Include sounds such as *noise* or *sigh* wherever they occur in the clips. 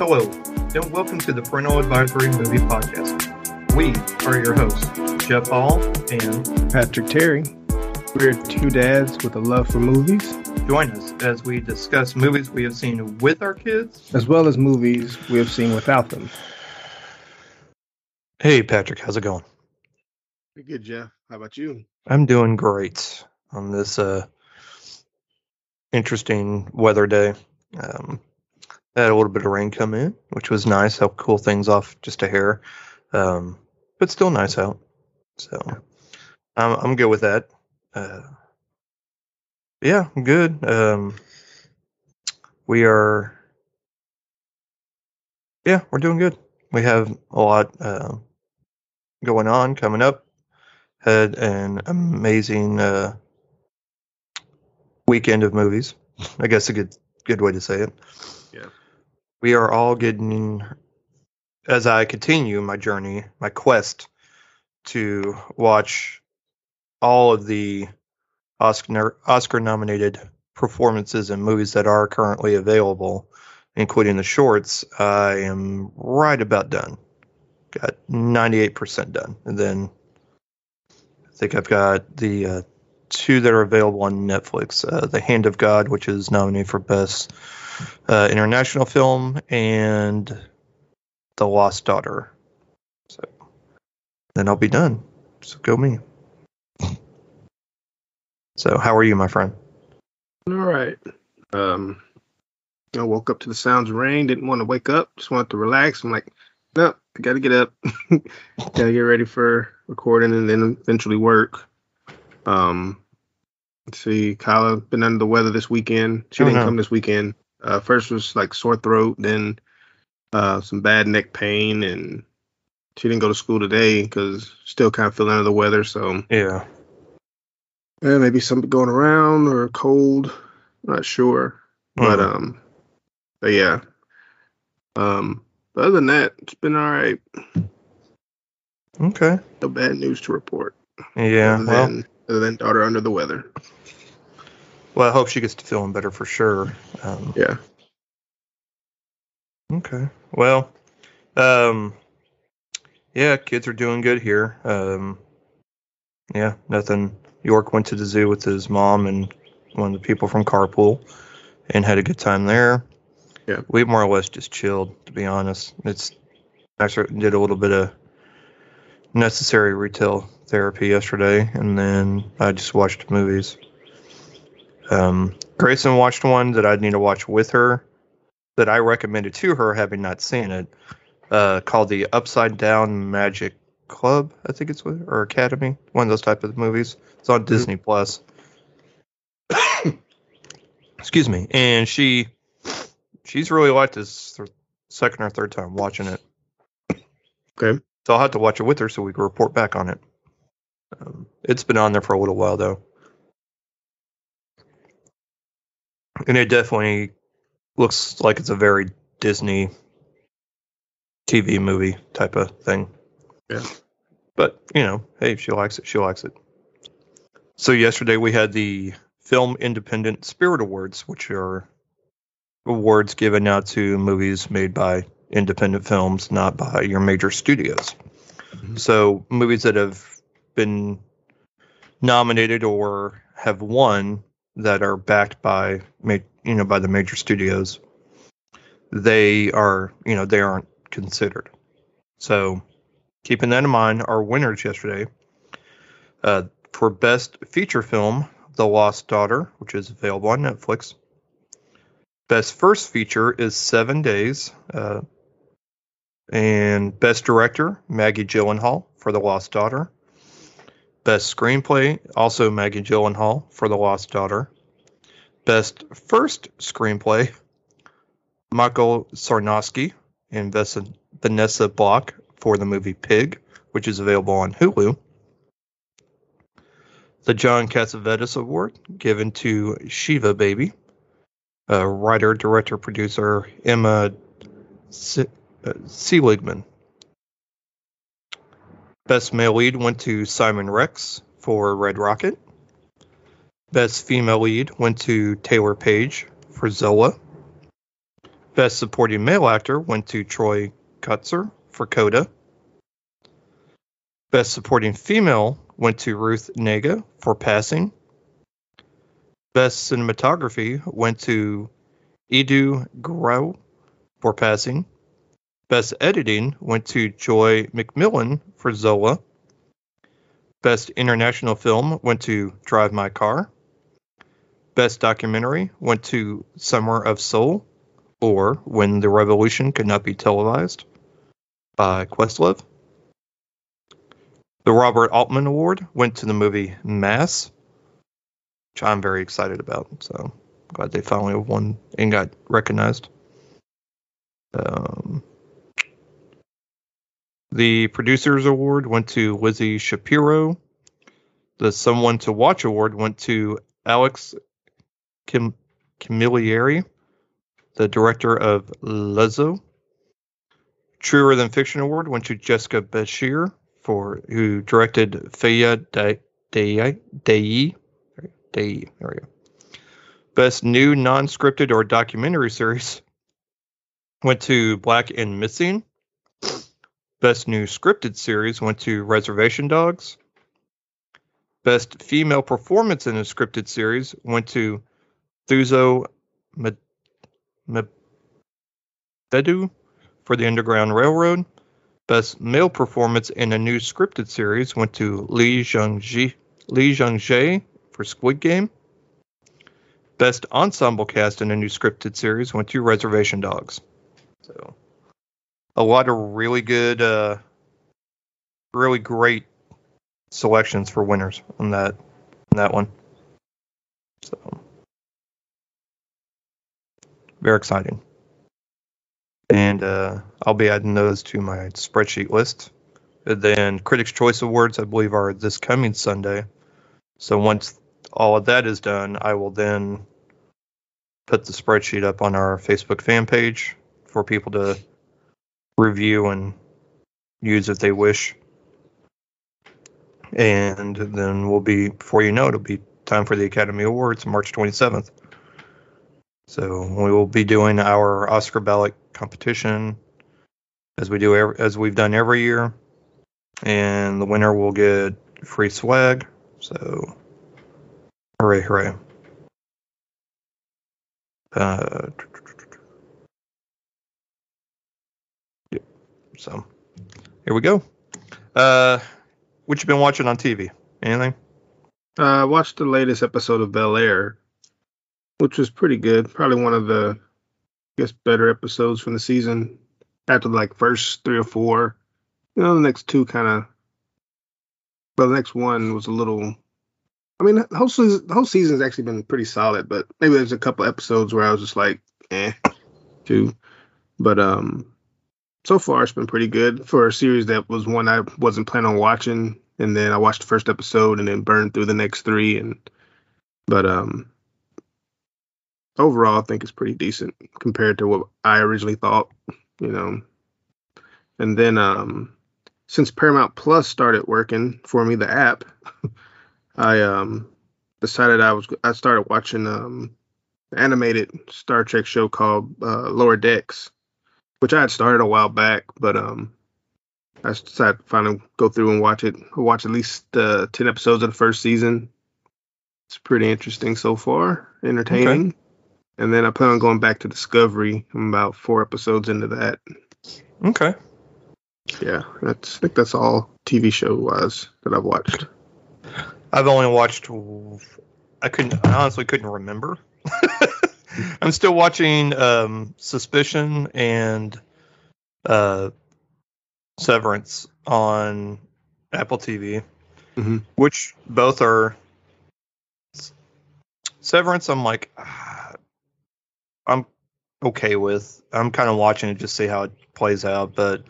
Hello, and welcome to the Parental Advisory Movie Podcast. We are your hosts, Jeff Hall and Patrick Terry. We're two dads with a love for movies, join us as we discuss movies we have seen with our kids. as well as movies we have seen without them. Hey, Patrick, how's it going? Pretty good, Jeff. How about you? I'm doing great on this uh, interesting weather day. Um, I had a little bit of rain come in, which was nice. Helped cool things off just a hair, um, but still nice out. So I'm I'm good with that. Uh, yeah, I'm good. Um, we are. Yeah, we're doing good. We have a lot uh, going on coming up. Had an amazing uh, weekend of movies. I guess a good good way to say it. Yeah. We are all getting as I continue my journey, my quest to watch all of the Oscar Oscar nominated performances and movies that are currently available, including the shorts. I am right about done. Got 98% done. And then I think I've got the uh, two that are available on Netflix uh, The Hand of God, which is nominated for Best uh, International Film, and The Lost Daughter. So then I'll be done. So go me. So, how are you, my friend? All right. Um, I woke up to the sounds of rain. Didn't want to wake up. Just wanted to relax. I'm like, no, I got to get up. *laughs* got to get ready for recording and then eventually work. Um, let's see. Kyla been under the weather this weekend. She Oh, didn't come this weekend. Uh, first was like sore throat, then uh, some bad neck pain, and she didn't go to school today because still kind of feeling under the weather. So Yeah. yeah, maybe something going around or cold. Not sure. But Mhm. um but yeah. Um but other than that, it's been all right. Okay. No bad news to report. Yeah. Other Well, than other than daughter under the weather. Well, I hope she gets to feeling better for sure. Um, Yeah. Okay. Well, um, yeah, kids are doing good here. Um, yeah, nothing. York went to the zoo with his mom and one of the people from Carpool and had a good time there. Yeah. We more or less just chilled, to be honest. It's actually did a little bit of necessary retail therapy yesterday, and then I just watched movies. Um, Grayson watched one that I'd need to watch with her that I recommended to her, having not seen it, uh, called the Upside Down Magic Club, I think it's or Academy, one of those type of movies. It's on Disney Plus. *coughs* Excuse me, and she, she's really liked this th- second or third time watching it. Okay. So I'll have to watch it with her so we can report back on it. Um, it's been on there for a little while though, and it definitely looks like it's a very Disney TV movie type of thing. Yeah. But, you know, hey, if she likes it, she likes it. So yesterday we had the Film Independent Spirit Awards, which are awards given out to movies made by independent films, not by your major studios. Mhm. So movies that have been nominated or have won that are backed by you know by the major studios they are you know they aren't considered. So keeping that in mind our winners yesterday uh, for best feature film the lost daughter which is available on netflix. Best first feature is seven days uh, and best director maggie gyllenhaal for the lost daughter Best Screenplay, also Maggie Gyllenhaal for The Lost Daughter. Best First Screenplay, Michael Sarnoski and Vanessa Block for the movie Pig, which is available on Hulu. The John Cassavetes Award, given to Shiva Baby. Uh, writer, director, producer Emma uh, Seligman. Best male lead went to Simon Rex for Red Rocket. Best female lead went to Taylour Paige for Zola. Best Supporting Male Actor went to Troy Kotsur for Coda. Best Supporting Female went to Ruth Negga for Passing. Best Cinematography went to Edu Grau for Passing. Best Editing went to Joi McMillon for Zola. Best International Film went to Drive My Car. Best Documentary went to Summer of Soul, or When the Revolution Could Not Be Televised by Questlove. The Robert Altman Award went to the movie Mass, which I'm very excited about. So glad they finally won and got recognized. Um, the Producers Award went to Lizzie Shapiro. The Someone to Watch Award went to Alex Kim Camilleri, the director of Luzzu. Truer Than Fiction Award went to Jessica Beshir for who directed Faya Dei Dei Dei. There we go. Best new non-scripted or documentary series went to Black and Missing. Best new scripted series went to Reservation Dogs. Best female performance in a scripted series went to Thuso Mbedu for the Underground Railroad. Best male performance in a new scripted series went to Lee Jung-jae, for Squid Game. Best ensemble cast in a new scripted series went to Reservation Dogs. So, a lot of really good, uh, really great selections for winners on that on that one. So, very exciting. And uh, I'll be adding those to my spreadsheet list. And then Critics' Choice Awards, I believe, are this coming Sunday. So once all of that is done, I will then put the spreadsheet up on our Facebook fan page for people to review and use if they wish. And then we'll be, before you know, it'll be time for the Academy Awards, March 27th. So we will be doing our Oscar ballot competition as we do every, as we've done every year, and the winner will get free swag. So hooray, hooray! Uh, So here we go. Uh, what you been watching on TV? Anything? Uh, I watched the latest episode of Bel Air, which was pretty good. Probably one of the, I guess, better episodes from the season. After like first three or four, you know, the next two kind of, but the next one was a little. I mean, the whole season, the whole season's actually been pretty solid, but maybe there's a couple episodes where I was just like, eh, too. But um, so far it's been pretty good for a series that was one I wasn't planning on watching, and then I watched the first episode and then burned through the next three, and but um, overall I think it's pretty decent compared to what I originally thought, you know. And then um, since Paramount Plus started working for me, the app, *laughs* I um decided I was I started watching um animated Star Trek show called uh, Lower Decks which I had started a while back, but um, I decided to finally go through and watch it. I watched at least uh, ten episodes of the first season. It's pretty interesting so far, entertaining. Okay. And then I plan on going back to Discovery. I'm about four episodes into that. Okay. Yeah, that's I think that's all TV show wise that I've watched. I've only watched. I couldn't. I honestly couldn't remember. *laughs* *laughs* I'm still watching um, Suspicion and uh, Severance on Apple TV, mm-hmm. which both are Severance. I'm like, ah, I'm okay with. I'm kind of watching it just see how it plays out, but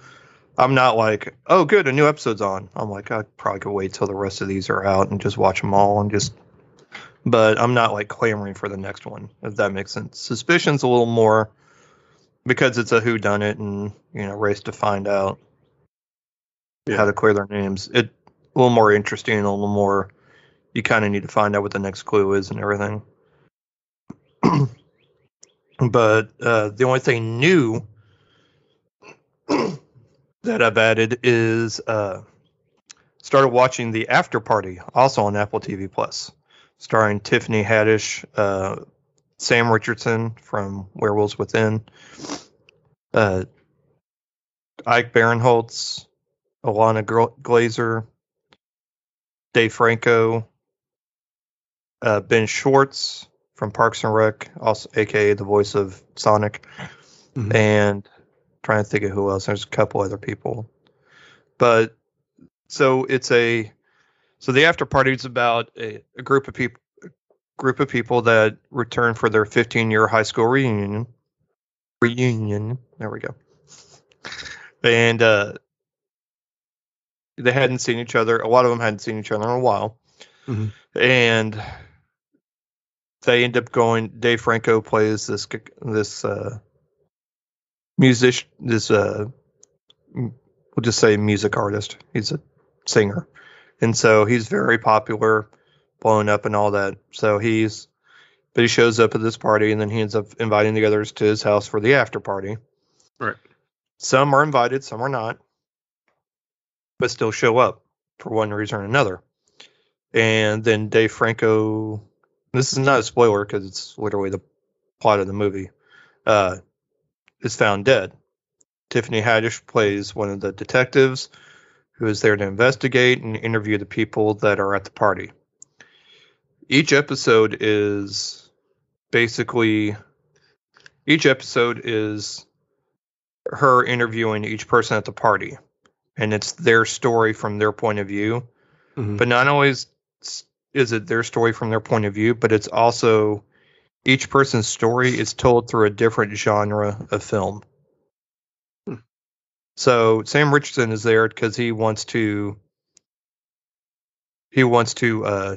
I'm not like, oh, good, a new episode's on. I'm like, I probably could wait till the rest of these are out and just watch them all and just but I'm not like clamoring for the next one, if that makes sense. Suspicion's a little more because it's a who done it and you know race to find out yeah. how to clear their names. It a little more interesting, a little more. You kind of need to find out what the next clue is and everything. *clears throat* But uh, the only thing new *clears throat* that I've added is uh, started watching the After Party, also on Apple TV Plus, starring Tiffany Haddish, uh, Sam Richardson from Werewolves Within, uh, Ike Barinholtz, Ilana Glazer, Dave Franco, uh, Ben Schwartz from Parks and Rec, also aka the voice of Sonic, Mhm. and trying to think of who else. There's a couple other people, but so it's a so the after party is about a, a group of people group of people that return for their 15 year high school reunion. Reunion. There we go. And uh they hadn't seen each other a lot of them hadn't seen each other in a while. Mhm. and they end up going dave franco plays this this uh musician this uh we'll just say music artist. He's a singer and so he's very popular blown up and all that. So he's but he shows up at this party and then he ends up inviting the others to his house for the after party. Right. some are invited some are not but still show up for one reason or another. And then dave franco this is not a spoiler because it's literally the plot of the movie uh is found dead. Tiffany haddish plays one of the detectives who is there to investigate and interview the people that are at the party each episode is basically each episode is her interviewing each person at the party and it's their story from their point of view Mhm. but not always is it their story from their point of view but it's also each person's story is told through a different genre of film. So sam richardson is there because he wants to he wants to uh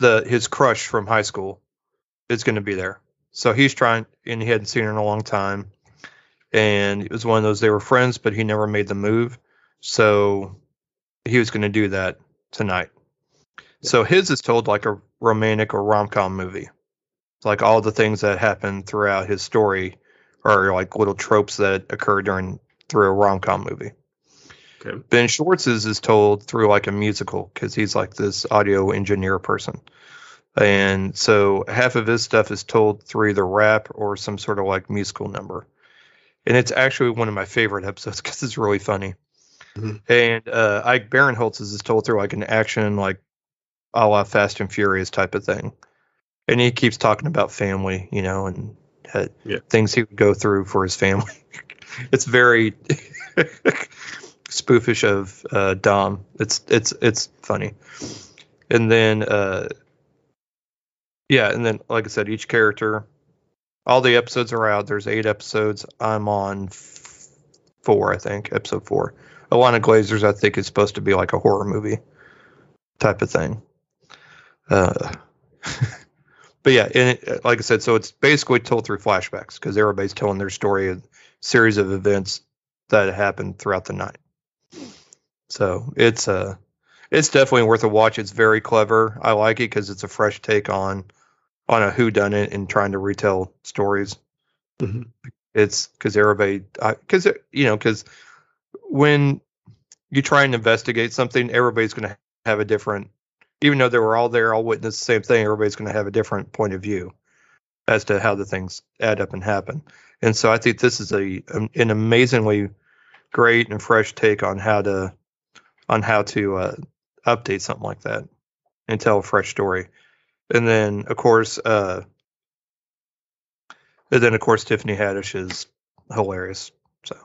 the his crush from high school is going to be there. So he's trying and he hadn't seen her in a long time. And it was one of those they were friends but he never made the move. So he was going to do that tonight. So his is told like a romantic or rom-com movie. It's like all the things that happen throughout his story are like little tropes that occur during through a rom-com movie Okay. Ben Schwartz's is told through like a musical because he's like this audio engineer person. And so half of his stuff is told through the rap or some sort of like musical number. And it's actually one of my favorite episodes because it's really funny. Mhm. And uh, Ike Barinholtz's is told through like an action, like a la Fast and Furious type of thing. And he keeps talking about family, you know, and uh, Yeah. things he would go through for his family. *laughs* it's very *laughs* spoofish of uh, Dom. It's it's it's funny. And then uh yeah, and then like I said, each character all the episodes are out. There's eight episodes. I'm on f- four, I think, episode four. Ilana Glazer's, I think, is supposed to be like a horror movie type of thing. Uh, *laughs* but yeah, and it, like I said, so it's basically told through flashbacks because everybody's telling their story, a series of events that happened throughout the night. So it's uh it's definitely worth a watch. It's very clever. I like it because it's a fresh take on on a who done it and trying to retell stories. Mhm. It's because everybody because you know because when you try and investigate something, everybody's going to have a different. Even though they were all there, all witness the same thing, everybody's going to have a different point of view as to how the things add up and happen. And so I think this is a an amazingly great and fresh take on how to on how to uh, update something like that and tell a fresh story. And then of course, uh, and then of course Tiffany Haddish is hilarious. So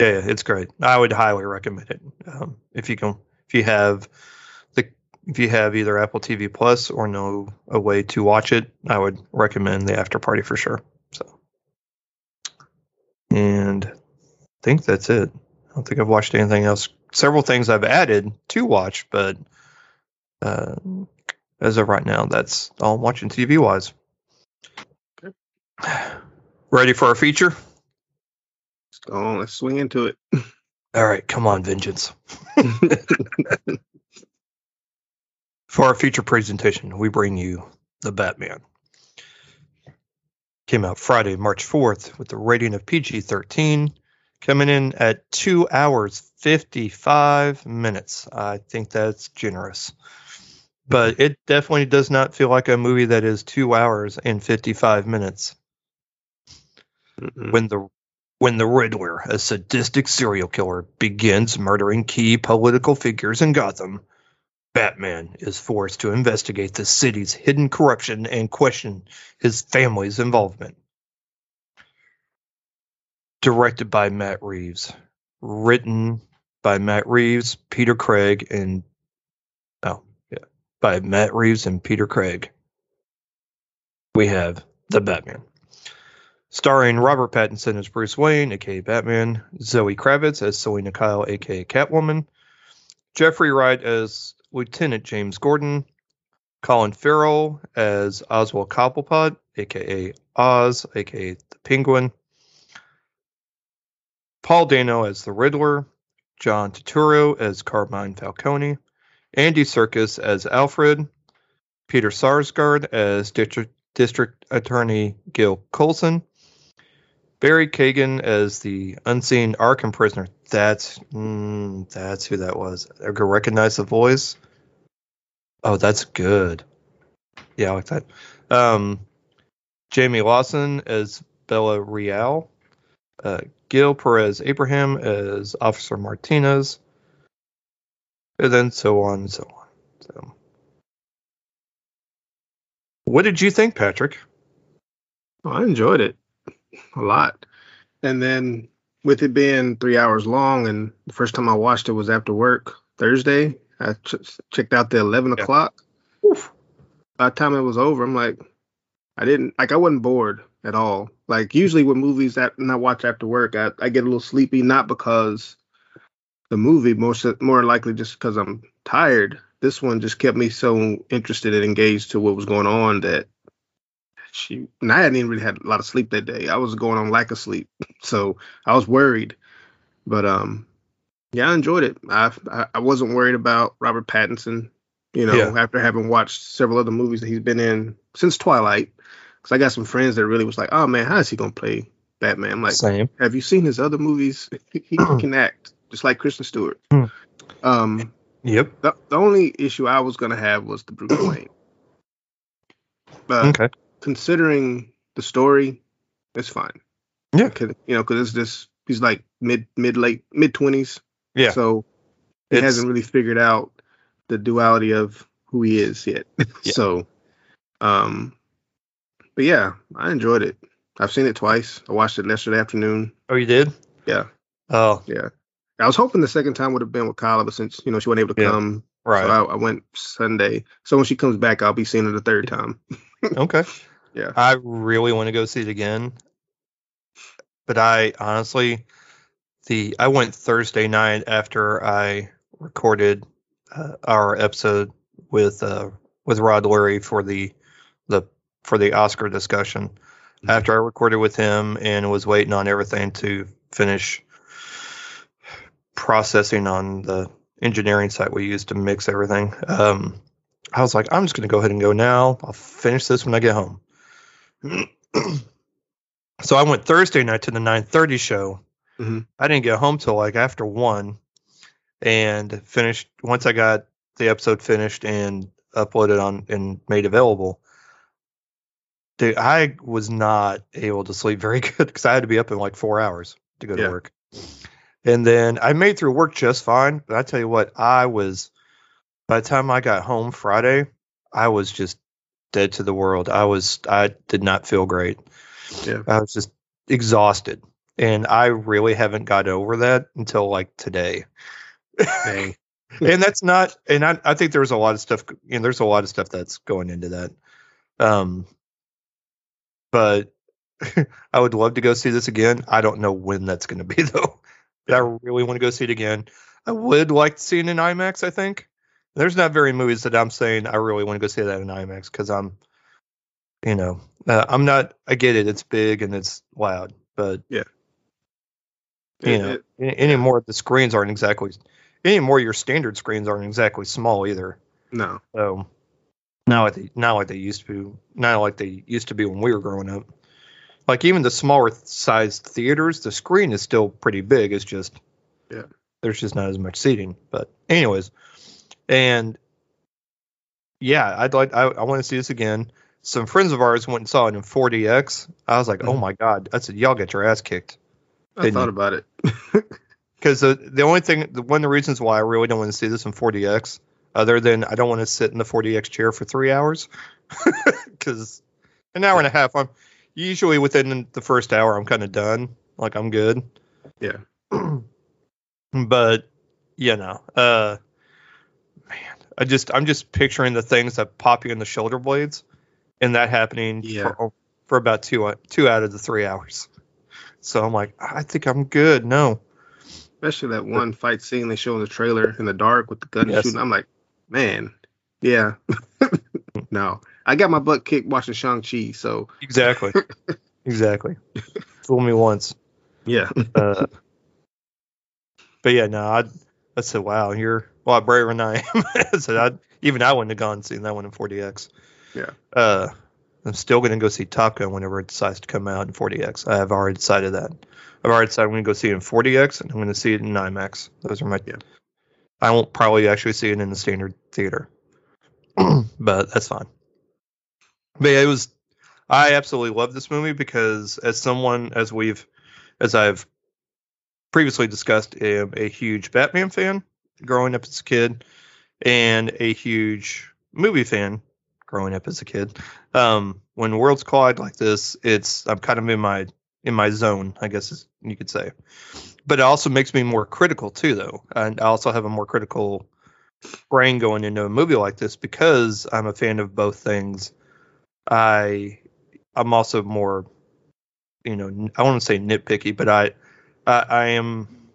yeah, it's great. I would highly recommend it um, if you can if you have if you have either Apple TV Plus or know a way to watch it. I would recommend the After Party for sure. So and I think that's it. I don't think I've watched anything else. Several things I've added to watch, but uh, as of right now, that's all I'm watching TV wise. Okay. *sighs* Ready for our feature? Let's go on. Let's swing into it. All right, come on, Vengeance. *laughs* *laughs* For our future presentation, we bring you the Batman. Came out Friday, March 4th, with a rating of PG 13, coming in at 2 hours 55 minutes. I think that's generous. But it definitely does not feel like a movie that is 2 hours and 55 minutes. Mm-mm. When the when the Riddler, a sadistic serial killer, begins murdering key political figures in Gotham, Batman is forced to investigate the city's hidden corruption and question his family's involvement. Directed by Matt Reeves, written by Matt Reeves, Peter Craig, and oh yeah, by Matt Reeves and Peter Craig. We have the Batman starring Robert Pattinson as Bruce Wayne, aka Batman, Zoe Kravitz as Selina Kyle, aka Catwoman, Jeffrey Wright as Lieutenant James Gordon, Colin Farrell as Oswald Cobblepot, aka Oz, aka the Penguin, Paul Dano as the Riddler, John Turturro as Carmine Falcone, Andy Serkis as Alfred, Peter Sarsgaard as District, District Attorney Gil Colson, Barry Keoghan as the unseen Arkham prisoner. That's mm, that's who that was. I could recognize the voice. Oh, that's good. Yeah, I like that. Um, Jayme Lawson as Bella Real. Uh, Gil Perez Abraham as Officer Martinez. And then so on and so on. So, what did you think, Patrick? Oh, I enjoyed it a lot. And then with it being three hours long, and the first time I watched it was after work Thursday. I ch- checked out the eleven Yeah. o'clock. Oof. By the time it was over, I'm like, I didn't like. I wasn't bored at all. Like usually with movies that I watch after work, I, I get a little sleepy, not because the movie, more so- more likely just because I'm tired. This one just kept me so interested and engaged to what was going on that she and I hadn't even really had a lot of sleep that day. I was going on lack of sleep, *laughs* so I was worried. But um, yeah, I enjoyed it. I I, I wasn't worried about Robert Pattinson. You know, Yeah. after having watched several other movies that he's been in since Twilight, because I got some friends that really was like, "Oh man, how is he gonna play Batman?" I'm like, Same. have you seen his other movies? *laughs* he, *clears throat* can act just like Kristen Stewart. Hmm. Um, Yep. the, the only issue I was gonna have was the Bruce *clears throat* Wayne. But Okay. Considering the story, it's fine. Yeah. Could- you know, because it's just he's like mid mid late mid twenties. Yeah. So he It's- hasn't really figured out the duality of who he is yet. *laughs* Yeah. so, um, but yeah, I enjoyed it. I've seen it twice. I watched it yesterday afternoon. Oh, you did? Yeah. Oh, Yeah. I was hoping the second time would have been with Kyla, but since you know she wasn't able to Yeah. come, right. so I, I went Sunday. So when she comes back, I'll be seeing her the third time. *laughs* okay. Yeah. I really want to go see it again. But I honestly, the I went Thursday night after I recorded uh, our episode with uh, with Rod Lurie for the the for the Oscar discussion. Mhm. After I recorded with him and was waiting on everything to finish processing on the engineering site we used to mix everything. Um, I was like, I'm just going to go ahead and go now. I'll finish this when I get home. *clears throat* so I went Thursday night to the 9:30 show. Mhm. I didn't get home till like after one, and finished once I got the episode finished and uploaded on and made available. Dude, I was not able to sleep very *laughs* good because I had to be up in like four hours to go to work. And then I made through work just fine. But I tell you what, I was by the time I got home Friday, I was just dead to the world. I was I did not feel great. Yeah. I was just exhausted. And I really haven't got over that until like today. *laughs* And that's not and I, I think there's a lot of stuff you know there's a lot of stuff that's going into that um but *laughs* i would love to go see this again i don't know when that's going to be *laughs* though but i really want to go see it again i would like to see it in imax i think there's not very movies that i'm saying i really want to go see that in imax because i'm you know uh, i'm not i get it it's big and it's loud but yeah, you It- know it- any anymore the screens aren't exactly anymore your standard screens aren't exactly small either no. so not like they not like they used to not like they used to be when we were growing up like even the smaller sized theaters, the screen is still pretty big. It's just Yeah. there's just not as much seating. But anyways, and yeah, I'd like I, I want to see this again. Some friends of ours went and saw it in 4DX. I was like, oh Mhm. my god! I said, y'all get your ass kicked. I thought about it. *laughs* Because the the only thing, the, one of the reasons why I really don't want to see this in 4DX, other than I don't want to sit in the 4DX chair for three hours, *laughs* because an hour and a half, I'm usually within the first hour, I'm kind of done. Like I'm good. Yeah. *clears throat* but you know, uh, I just I'm just picturing the things that pop you in the shoulder blades, and that happening Yeah. for, for about two two out of the three hours. So I'm like, I think I'm good. No. Especially that one fight scene they show in the trailer in the dark with the gun Yes. shooting. I'm like, man, yeah. *laughs* no. I got my butt kicked watching Shang-Chi, so Exactly. *laughs* exactly. Fool me once. yeah. Uh, but yeah, no, I I said, wow, you're a lot braver than I *laughs* am. Said, I, even I wouldn't have gone and seen that one in 4DX. Yeah. Uh, I'm still going to go see Top Gun whenever it decides to come out in 4DX. I have already decided that. I've already decided I'm going to go see it in 4DX and I'm going to see it in IMAX. Those are my. Yeah. I won't probably actually see it in the standard theater, *clears throat* but that's fine. But yeah, it was. I absolutely love this movie because, as someone, as we've, as I've previously discussed, am a huge Batman fan growing up as a kid, and a huge movie fan growing up as a kid. Um, when worlds collide like this, it's I'm kind of in my in my zone, I guess you could say. But it also makes me more critical too, though, and I also have a more critical brain going into a movie like this because I'm a fan of both things. I I'm also more, you know, I won't say nitpicky, but I, I, I am,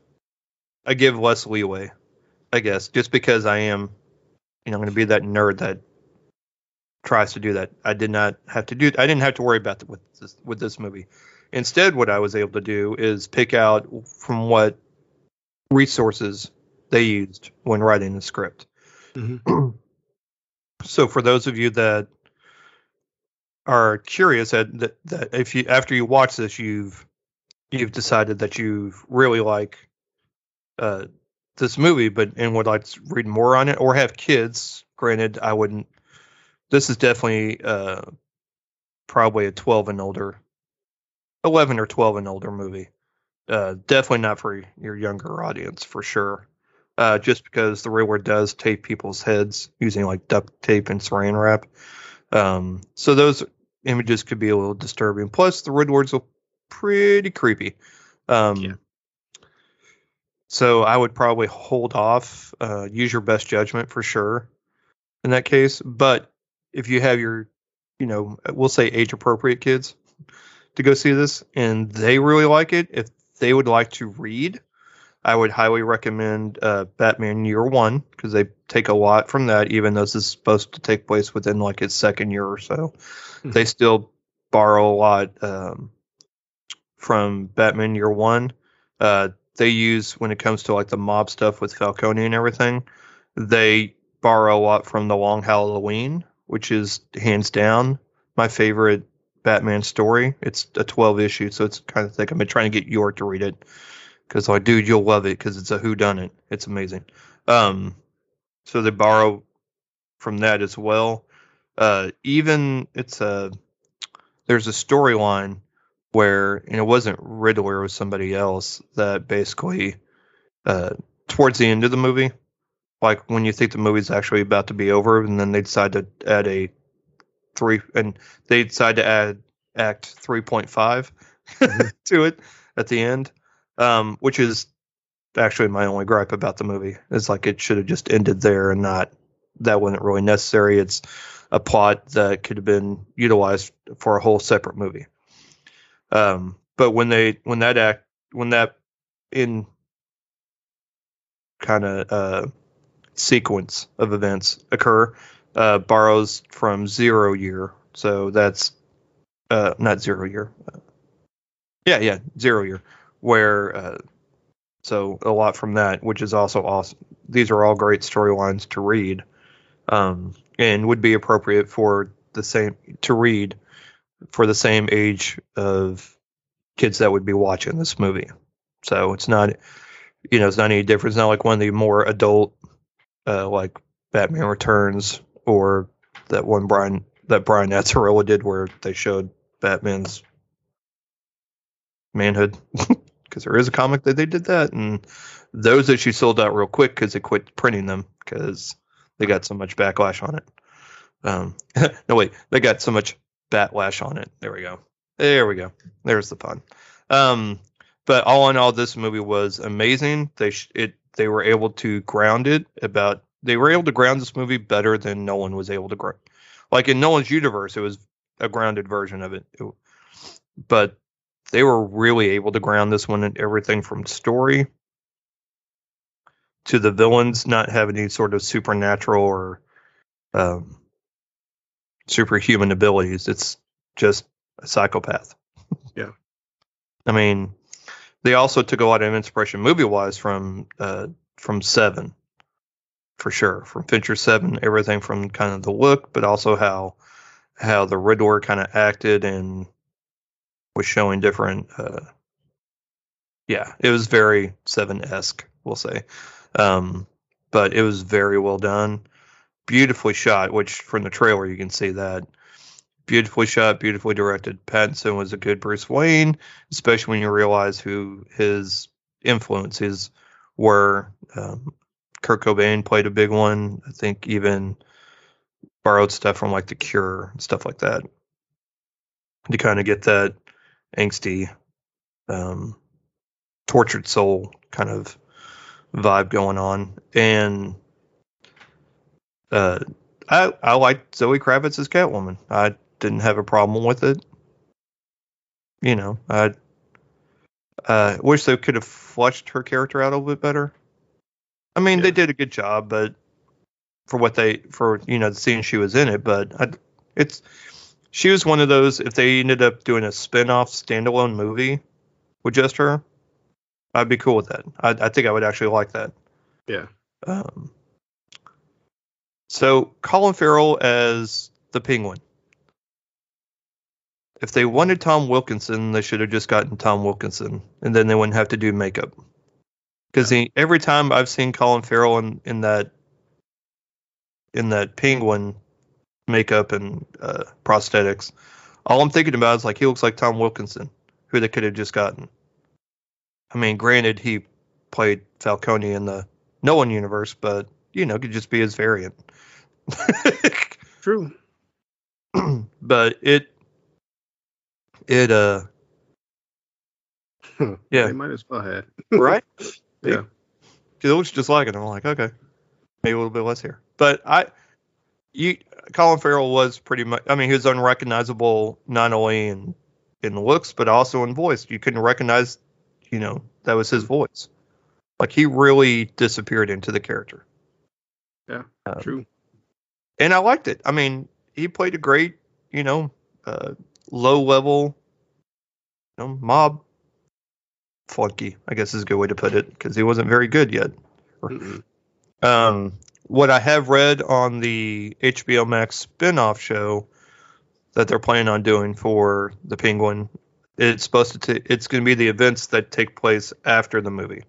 I give less leeway, I guess, just because I am, you know, I'm going to be that nerd that tries to do that. I did not have to do. I didn't have to worry about that with this with this movie. Instead, what I was able to do is pick out from what resources they used when writing the script. Mhm. *clears throat* So for those of you that are curious that, that that if you after you watch this you've you've decided that you really like uh this movie but and would like to read more on it or have kids granted I wouldn't this is definitely uh probably a 12 and older 11 or 12 and older movie uh definitely not for your younger audience for sure uh, just because the world does tape people's heads using like duct tape and saran wrap. Um, so those images could be a little disturbing. Plus, the Woodwards are pretty creepy. Um, Yeah. So I would probably hold off. Uh, use your best judgment for sure in that case. But if you have your, you know, we'll say age appropriate kids to go see this and they really like it, if they would like to read, I would highly recommend uh, Batman Year One because they take a lot from that, even though this is supposed to take place within like its second year or so. Mhm. They still borrow a lot um, from Batman Year One. Uh, they use when it comes to like the mob stuff with Falcone and everything. They borrow a lot from the Long Halloween, which is hands down my favorite Batman story. It's a 12 issue, so it's kind of thick. I've been trying to get York to read it because like, dude, you'll love it because it's a who done it. It's amazing. Um, so they borrow from that as well. Uh, even it's a there's a storyline where and it wasn't Riddler, it was somebody else that basically uh, towards the end of the movie, like when you think the movie's actually about to be over, and then they decide to add a three, and they decide to add Act three point five Mhm. *laughs* to it at the end, um, which is actually my only gripe about the movie. Is like it should have just ended there and not that wasn't really necessary. It's a plot that could have been utilized for a whole separate movie. Um, but when they when that act when that in kind of uh, sequence of events occur, uh, borrows from zero year. So that's uh, not zero year. Yeah, yeah, zero year. Where uh, so a lot from that, which is also awesome. These are all great storylines to read, um, and would be appropriate for the same to read for the same age of kids that would be watching this movie. So it's not, you know, it's not any different. It's not like one of the more adult, uh, like Batman Returns or that one Brian that Brian Azzarello did where they showed Batman's manhood *laughs* because there is a comic that they did that and those issues sold out real quick because they quit printing them because they got so much backlash on it. Um, *laughs* no wait, they got so much batlash on it. There we go. There we go. There's the pun. Um, but all in all, this movie was amazing. They sh- it they were able to ground it about they were able to ground this movie better than Nolan was able to ground. Like in Nolan's universe, it was a grounded version of it. it but they were really able to ground this one in everything from story to the villains not having any sort of supernatural or um, superhuman abilities. It's just a psychopath. Yeah. *laughs* I mean, they also took a lot of inspiration movie wise from uh, from Seven, for sure. From Fincher Seven, everything from kind of the look, but also how how the Riddler kind of acted and was showing different. Uh, yeah, it was very Seven esque, we'll say, um, but it was very well done, beautifully shot. Which from the trailer you can see that beautifully shot, beautifully directed. Pattinson was a good Bruce Wayne, especially when you realize who his influences were. Um, Kurt Cobain played a big one. I think even borrowed stuff from like The Cure and stuff like that to kind of get that angsty, um, tortured soul kind of vibe going on. And uh, I I liked Zoe Kravitz as Catwoman. I didn't have a problem with it. You know, I uh, wish they could have fleshed her character out a little bit better. I mean, they did a good job, but for what they for you know the scene she was in it, but I, it's she was one of those. If they ended up doing a spin-off standalone movie with just her, I'd be cool with that. I, I think I would actually like that. Yeah. Um, so Colin Farrell as the Penguin. If they wanted Tom Wilkinson, they should have just gotten Tom Wilkinson, and then they wouldn't have to do makeup. Because every time I've seen Colin Farrell in, in that in that Penguin makeup and uh, prosthetics, all I'm thinking about is like he looks like Tom Wilkinson, who they could have just gotten. I mean, granted, he played Falcone in the Nolan universe, but you know, could just be his variant. *laughs* True. *clears throat* but it it uh Yeah. They might as well had. *laughs* right Yeah. because it looks just like it. I'm like, okay, maybe a little bit less here. But I, you, Colin Farrell was pretty much. I mean, he was unrecognizable not only in in looks but also in voice. You couldn't recognize, you know, that was his voice. Like he really disappeared into the character, Um, True. And I liked it. I mean, he played a great, you know, uh, low level, you know, mob flunky. I guess is a good way to put it because he wasn't very good yet. Mm-mm. Um, what I have read on the HBO Max spin-off show that they're planning on doing for the Penguin, it's supposed to t- it's going to be the events that take place after the movie.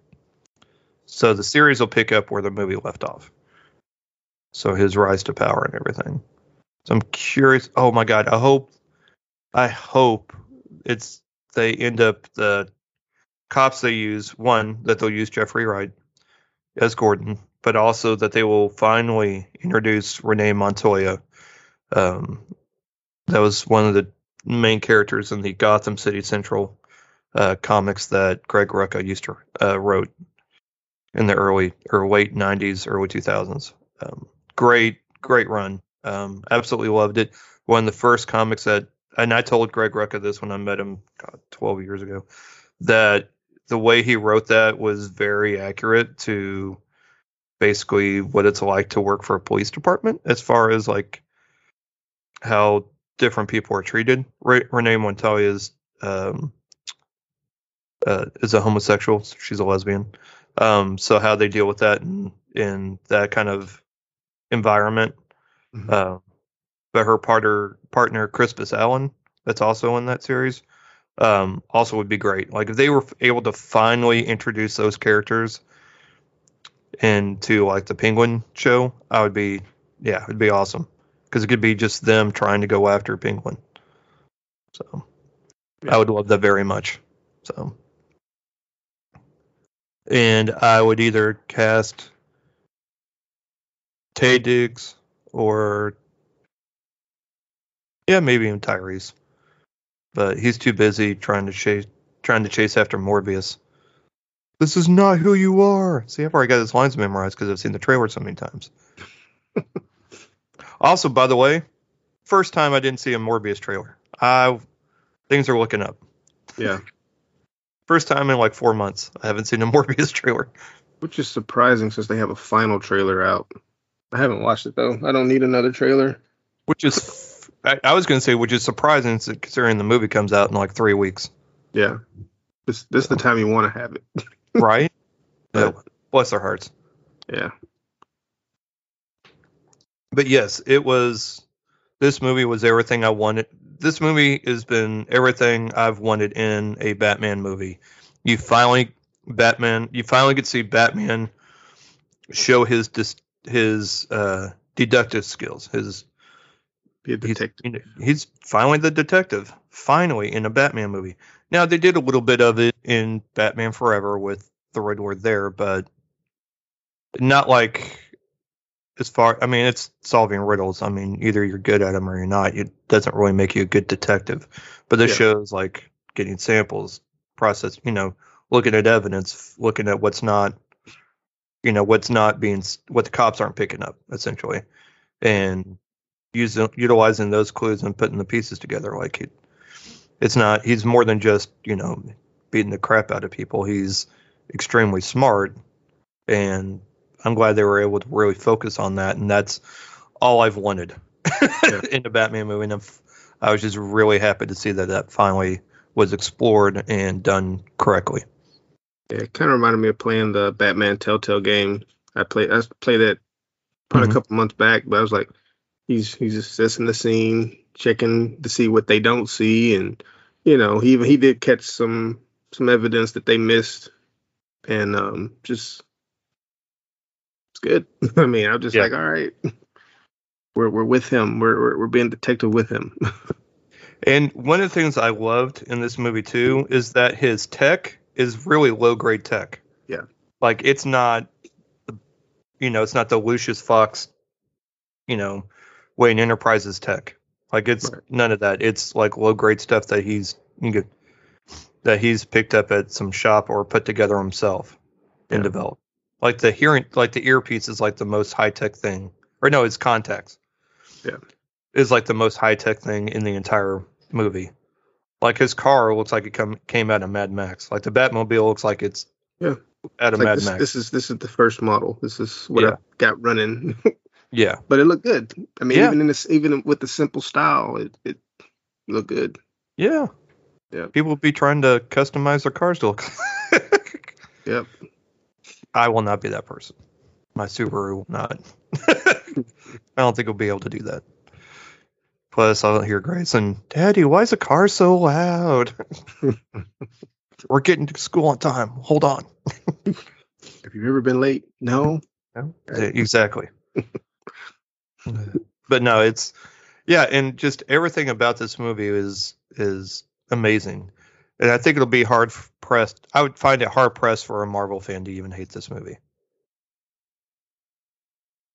So the series will pick up where the movie left off. So his rise to power and everything. So I'm curious. Oh my god! I hope, I hope it's they end up the cops they use. One that they'll use Jeffrey Wright as Gordon, but also that they will finally introduce Renee Montoya. Um, that was one of the main characters in the Gotham City Central uh, comics that Greg Rucka used to uh, wrote in the early or late '90s, early 2000s. Um, great, great run. Um, absolutely loved it. One of the first comics that, and I told Greg Rucka this when I met him God, 12 years ago, that the way he wrote that was very accurate to basically what it's like to work for a police department as far as like how different people are treated. Re- Renee Montoya is um, uh, is a homosexual. She's a lesbian. Um, so how they deal with that and, in that kind of environment. Mhm. Um, but her partner partner Crispus Allen that's also in that series, um, also would be great. Like if they were able to finally introduce those characters into like the Penguin show, I would be yeah, it'd be awesome because it could be just them trying to go after Penguin. So Yeah. I would love that very much. So and I would either cast Taye Diggs or yeah, maybe even Tyrese. But he's too busy trying to chase trying to chase after Morbius. This is not who you are. See, I've already got his lines memorized because I've seen the trailer so many times. *laughs* also, by the way, first time I didn't see a Morbius trailer. I things are looking up. Yeah. *laughs* First time in like four months. I haven't seen a *laughs* Morbius trailer. Which is surprising since they have a final trailer out. I haven't watched it though. I don't need another trailer. Which is, I, I was going to say, which is surprising considering the movie comes out in like three weeks, Yeah. This this is the time you want to have it. *laughs* right? But- Yeah, bless their hearts. Yeah. But yes, it was. This movie was everything I wanted. This movie has been everything I've wanted in a Batman movie. You finally, Batman. You finally get to see Batman show his dis, his uh, deductive skills. His Be a he's, detective. you know, he's finally the detective. Finally in a Batman movie. Now they did a little bit of it in Batman Forever with the Red Riddler there, but not like as far. I mean, it's solving riddles. I mean, either you're good at them or you're not. It doesn't really make you a good detective. But this Yeah. shows like getting samples, process. You know, looking at evidence, looking at what's not. You know what's not being what the cops aren't picking up essentially, and using utilizing those clues and putting the pieces together. Like it, it's not. He's more than just you know beating the crap out of people. He's extremely smart, and I'm glad they were able to really focus on that. And that's all I've wanted *laughs* in the Batman movie. And I'm, I was just really happy to see that that finally was explored and done correctly. Yeah, it kind of reminded me of playing the Batman Telltale game. I played I played that probably Mhm. a couple months back, but I was like, he's he's assessing the scene, checking to see what they don't see, and you know, he even he did catch some some evidence that they missed, and um, just it's good. *laughs* I mean, I'm just Yeah. like, all right, *laughs* we're we're with him. We're we're, we're being detective with him. *laughs* And one of the things I loved in this movie too is that his tech is really low grade tech. Yeah. Like it's not, you know, it's not the Lucius Fox, you know, Wayne Enterprises tech. Like it's Right. none of that. It's like low grade stuff that he's you could, that he's picked up at some shop or put together himself and developed. Like the hearing, like the earpiece is like the most high tech thing, or no, it's contacts. Yeah. is like the most high tech thing in the entire movie. Like his car looks like it come came out of Mad Max. Like the Batmobile looks like it's Yeah. out of like Mad this, Max. this is this is the first model. This is what Yeah. I got running. *laughs* yeah, but it looked good. I mean, Yeah. even in this, even with the simple style, it it looked good. yeah, Yeah. People be trying to customize their cars to look. *laughs* Yep. I will not be that person. My Subaru will not. *laughs* I don't think we'll be able to do that. Plus, I'll hear Grayson, Daddy, why is the car so loud? *laughs* We're getting to school on time. Hold on. *laughs* Have you ever been late? No. Right. Exactly. *laughs* but no, it's yeah, and just everything about this movie is is amazing, and I think it'll be hard pressed. I would find it hard pressed for a Marvel fan to even hate this movie.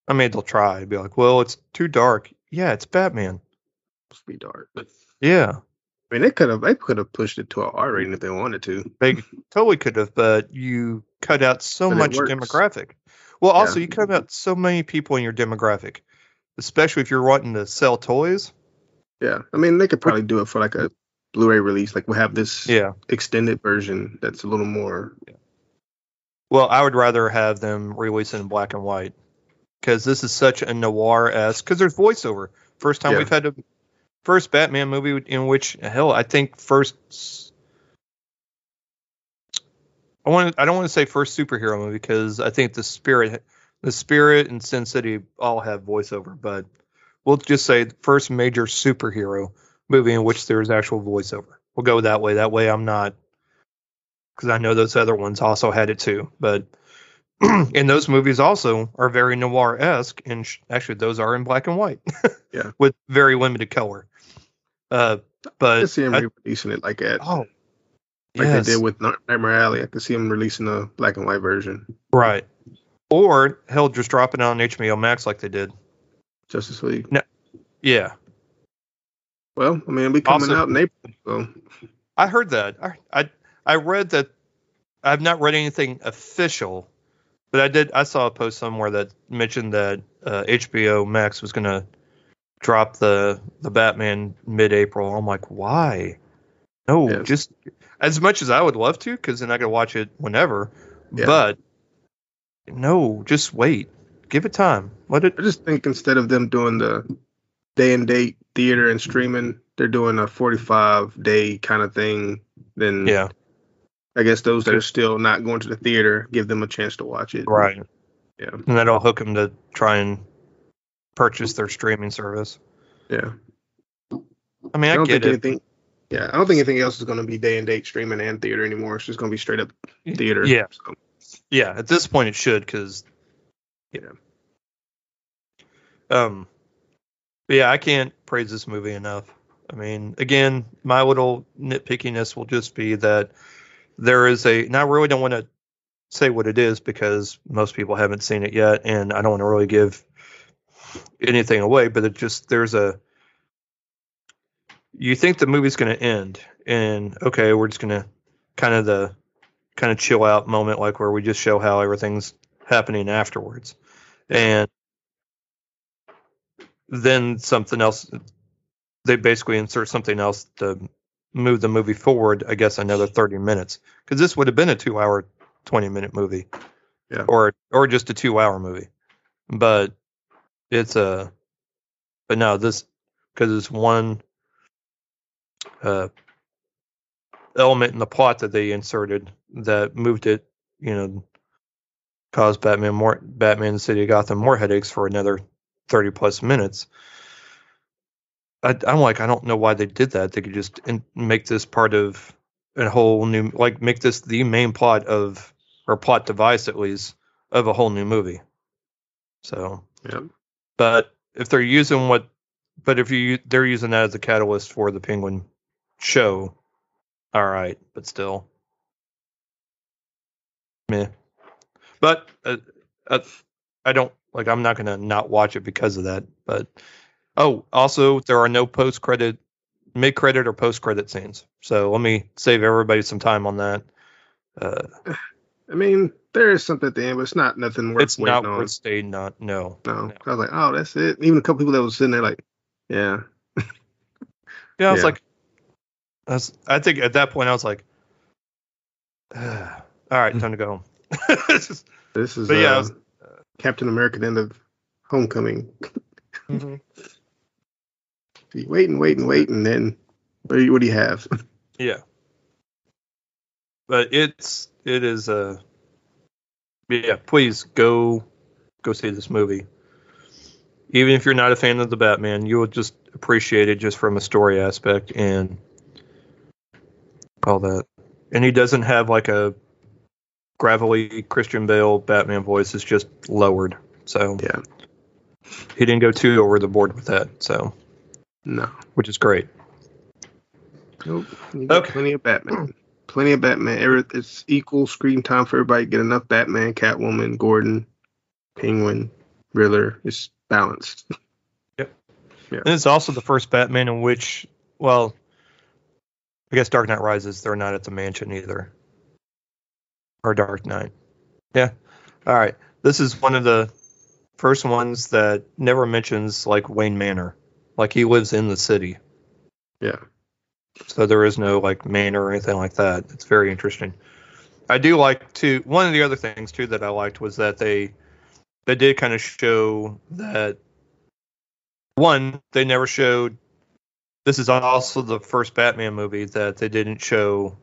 I mean, they'll try, be like, "Well, it's too dark." Yeah, it's Batman. Must be dark. *laughs* Yeah. I mean, they could have they could have pushed it to a R rating if they wanted to. they *laughs* totally could have, but you cut out so But much demographic. Well, also Yeah. you cut out so many people in your demographic, especially if you're wanting to sell toys. Yeah. I mean, they could probably do it for like a Blu-ray release. Like we'll have this Yeah. extended version that's a little more. Well, I would rather have them release it in black and white because this is such a noir esque. Because there's voiceover. First time Yeah. we've had a first Batman movie in which hell I think first. I want. I don't want to say first superhero movie because I think the spirit, the spirit and Sin City all have voiceover, but we'll just say first major superhero movie in which there's actual voiceover. We'll go that way. That way, I'm not because I know those other ones also had it too. But *clears throat* and those movies also are very noir esque, and sh- actually those are in black and white. *laughs* Yeah. with very limited color. Uh, I but can see him I- re-releasing it like that, oh, like yes. they did with Night- Nightmare Alley. I could see him releasing a black and white version. right. Or hell, just drop it on HBO Max like they did. Justice League. Yeah, Well, I mean, it'll be coming Also- out in April, so I heard that. I, I I read that. I've not read anything official, but I did. I saw a post somewhere that mentioned that uh, HBO Max was going to drop the the Batman mid-April. I'm like, why? No, just as much as I would love to, because then I could watch it whenever. Yeah. But no, just wait. Give it time. Let it. I just think instead of them doing the day and date theater and streaming, they're doing a 45 day kind of thing. Then Yeah, I guess those that are still not going to the theater, give them a chance to watch it. right. Yeah. And that'll hook them to try and purchase their streaming service. Yeah. I mean, I I, don't get think it. anything. Yeah, I don't think anything else is going to be day and date streaming and theater anymore. It's just going to be straight up theater. Yeah, So, yeah. At this point, it should because, Yeah. Um, but yeah, I can't praise this movie enough. I mean, again, my little nitpickiness will just be that there is a. And I really don't want to say what it is because most people haven't seen it yet, and I don't want to really give anything away. But it just there's a. You think the movie's going to end, and okay, we're just going to kind of the kind of chill out moment, like where we just show how everything's happening afterwards, and then something else. They basically insert something else to move the movie forward. I guess another thirty minutes because this would have been a two-hour, twenty-minute movie, Yeah. or or just a two-hour movie, but it's a. But no, this because it's one uh, element in the plot that they inserted that moved it, you know, caused Batman more Batman City of Gotham more headaches for another thirty plus minutes. I, I'm like, I don't know why they did that. They could just in, make this part of a whole new, like, make this the main plot of, or plot device at least, of a whole new movie. So, yeah. But if they're using what, but if you they're using that as a catalyst for the Penguin show, all right, but still, meh. But uh, uh, I don't like. I'm not gonna not watch it because of that. But oh, also there are no post credit, mid credit or post credit scenes. So let me save everybody some time on that. Uh, *sighs* I mean, there is something at the end, but it's not nothing worth it's waiting not on. worth staying. Not no. no. no. I was like, oh, that's it. Even a couple people that was sitting there, like, yeah, *laughs* Yeah, I was Yeah. like, I, was, I think at that point I was like, all right, time to go home. Just- *laughs* this is But yeah, uh, was- Captain America: The End of Homecoming. Mm-hmm. *laughs* You wait and wait and wait, and then what do you, what do you have? yeah, but it's it is uh yeah. Please go go see this movie. Even if you're not a fan of the Batman, you will just appreciate it just from a story aspect and all that. And he doesn't have like a gravelly Christian Bale Batman voice; it's just lowered. So yeah, he didn't go too over the board with that. So no, which is great. nope. You Okay. plenty of Batman. Plenty of Batman. Every- It's equal screen time for everybody. Get enough Batman, Catwoman, Gordon, Penguin, Riddler. It's balanced. *laughs* Yep. And it's also the first Batman in which, well, I guess Dark Knight Rises, they're not at the mansion either. Or Dark Knight. Yeah. All right. This is one of the first ones that never mentions like Wayne Manor. Like he lives in the city. Yeah, So there is no like manor or anything like that. It's very interesting. I do like to one of the other things too that I liked was that they they did kind of show that one they never showed this is also the first Batman movie that they didn't show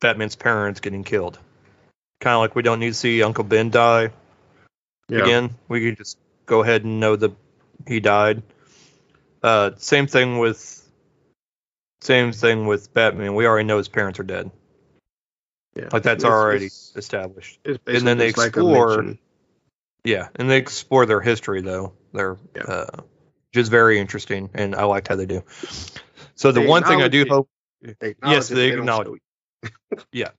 Batman's parents getting killed. Kind of like we don't need to see Uncle Ben die yeah. again. We can just go ahead and know that he died. Uh, same thing with same thing with Batman. We already know his parents are dead. Yeah. Like that's It's- already it's- established. it's and then they just like explore- Yeah, and they explore their history though. Their Yeah. uh, is very interesting, and I liked how they do. So the They one thing I do hope They Yes, it, they *laughs* acknowledge yeah.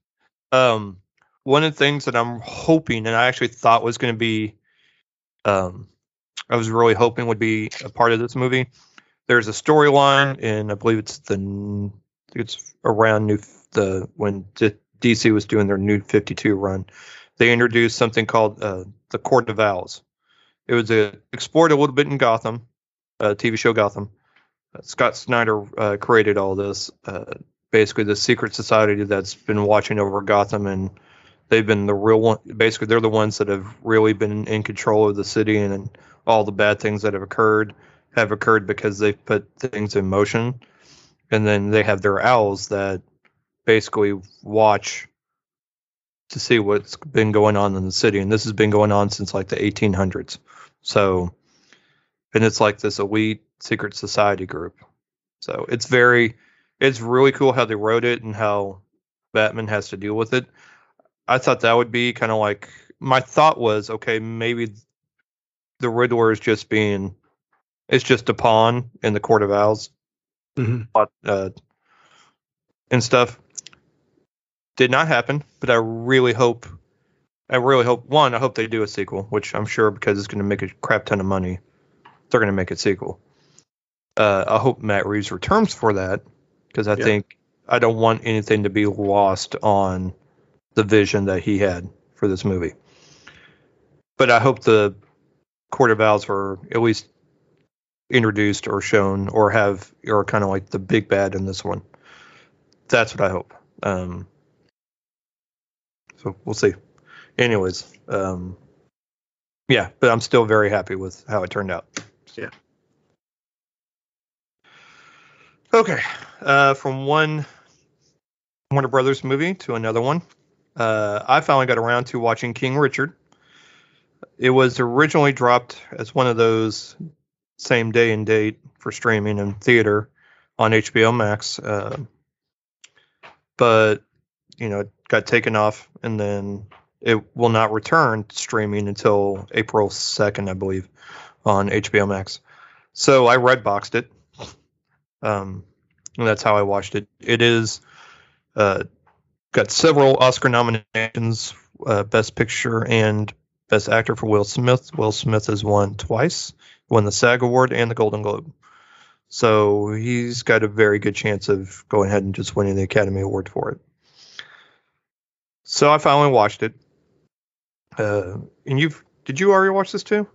um, one of the things that I'm hoping, and I actually thought was going to be, um, I was really hoping would be a part of this movie. There's a storyline, and I believe it's the it's around new the when DC was doing their new 52 run. They introduced something called uh, the Court of Owls. It was a, explored a little bit in Gotham, uh, TV show Gotham. Uh, Scott Snyder uh, created all this. Uh, basically the secret society that's been watching over Gotham and they've been the real one basically they're the ones that have really been in control of the city and, and all the bad things that have occurred have occurred because they've put things in motion. And then they have their owls that basically watch to see what's been going on in the city. And this has been going on since like the 1800s so and it's like this elite secret society group. So it's very it's really cool how they wrote it and how Batman has to deal with it. I thought that would be kind of like my thought was okay, maybe the Riddler is just being it's just a pawn in the Court of Owls Mhm. uh, and stuff. Did not happen, but I really hope I really hope one, I hope they do a sequel, which I'm sure because it's going to make a crap ton of money, they're going to make a sequel. Uh, I hope Matt Reeves returns for that because I Yeah. think I don't want anything to be lost on the vision that he had for this movie. But I hope the Court of Owls were at least introduced or shown or have or kind of like the big bad in this one. That's what I hope. Um, so we'll see. Anyways, um, yeah, but I'm still very happy with how it turned out. Yeah. Okay. Uh, from one Warner Brothers movie to another one, uh, I finally got around to watching King Richard. It was originally dropped as one of those same day and date for streaming and theater on HBO Max, uh, but you know, it got taken off and then it will not return streaming until April 2nd, I believe, on HBO Max. So I red boxed it. Um, and that's how I watched it. It is uh, got several Oscar nominations, uh, Best Picture and Best Actor for Will Smith. Will Smith has won twice, won the SAG Award and the Golden Globe. So he's got a very good chance of going ahead and just winning the Academy Award for it. So I finally watched it. Uh, and you've did you already watch this too?